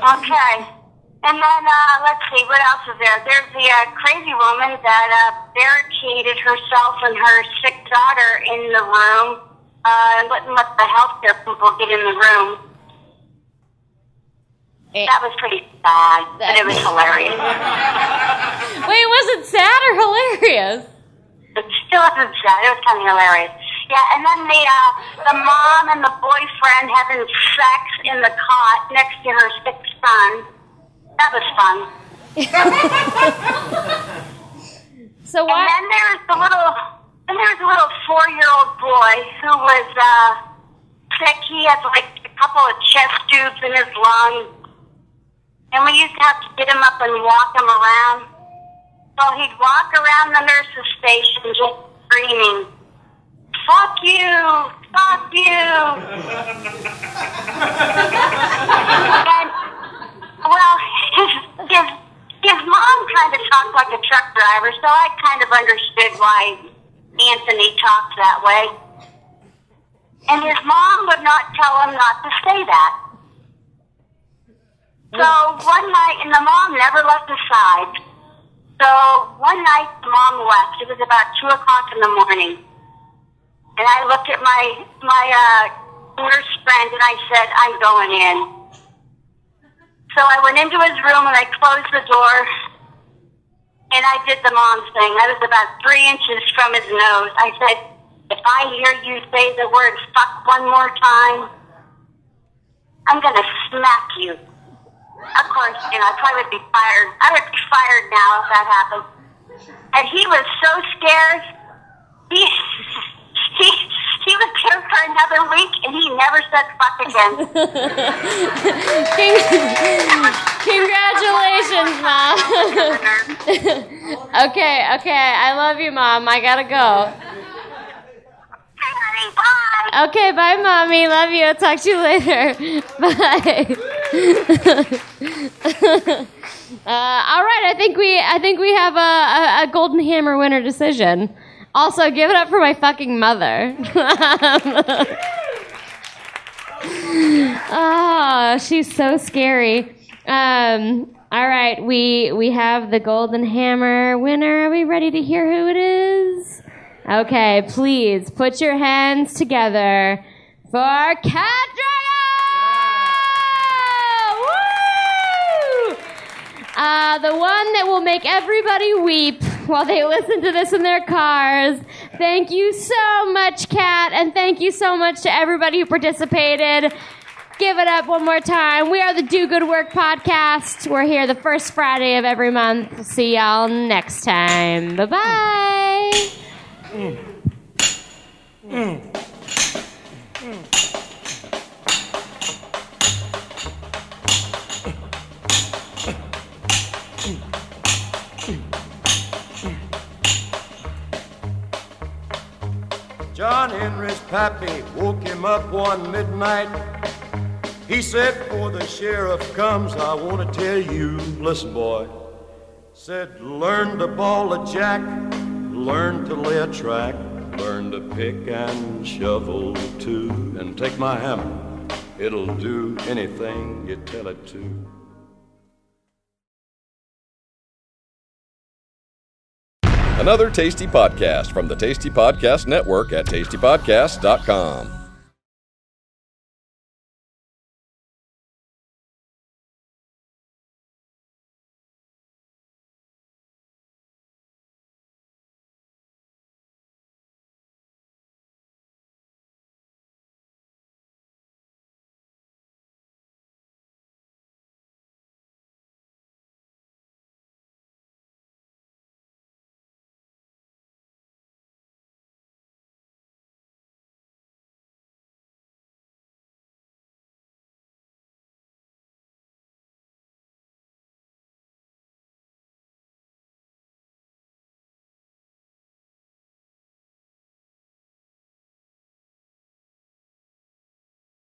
Okay. And then uh, let's see, what else is there? There's the uh, crazy woman that uh, barricaded herself and her sick daughter in the room uh, and wouldn't let the healthcare people get in the room. That was pretty sad, but it was hilarious. (laughs) Wait, was it sad or hilarious? It still wasn't sad. It was kind of hilarious. Yeah, and then the uh, the mom and the boyfriend having sex in the cot next to her sick son. That was fun. (laughs) so what? And then there's the little, then there's a little four-year-old boy who was uh, sick. He had like a couple of chest tubes in his lungs, and we used to have to get him up and walk him around. So he'd walk around the nurse's station just screaming, "Fuck you! Fuck you!" and well, his his his mom kind of talked like a truck driver, so I kind of understood why Anthony talked that way. And his mom would not tell him not to say that. So one night, and the mom never left his side. So one night, the mom left. It was about two o'clock in the morning, and I looked at my my uh, nurse friend, and I said, "I'm going in." So I went into his room and I closed the door and I did the mom thing. I was about three inches from his nose. I said, if I hear you say the word fuck one more time, I'm to smack you. Of course, you know, I probably would be fired. I would be fired now if that happened. And he was so scared. he, (laughs) he, he was here for another week and he never said fuck again. (laughs) Congratulations, Mom. (laughs) okay, okay. I love you, Mom. I gotta go. Okay, bye, Mommy. Love you. I'll talk to you later. Bye. (laughs) uh, all right, I think we I think we have a, a, a golden hammer winner decision. Also, give it up for my fucking mother. (laughs) oh, she's so scary. Um, all right, we we have the golden hammer winner. Are we ready to hear who it is? Okay, please put your hands together for Cat Woo! Uh, the one that will make everybody weep while they (laughs) listen to this in their cars. Thank you so much, Kat, and thank you so much to everybody who participated. Give it up one more time. We are the Do Good Work podcast. We're here the first Friday of every month. See y'all next time. Bye bye. Mm. Mm. Mm. John Henry's pappy woke him up one midnight. He said, Before the sheriff comes, I want to tell you, listen, boy. Said, Learn to ball a jack, learn to lay a track, learn to pick and shovel too, and take my hammer. It'll do anything you tell it to. Another tasty podcast from the Tasty Podcast Network at tastypodcast.com.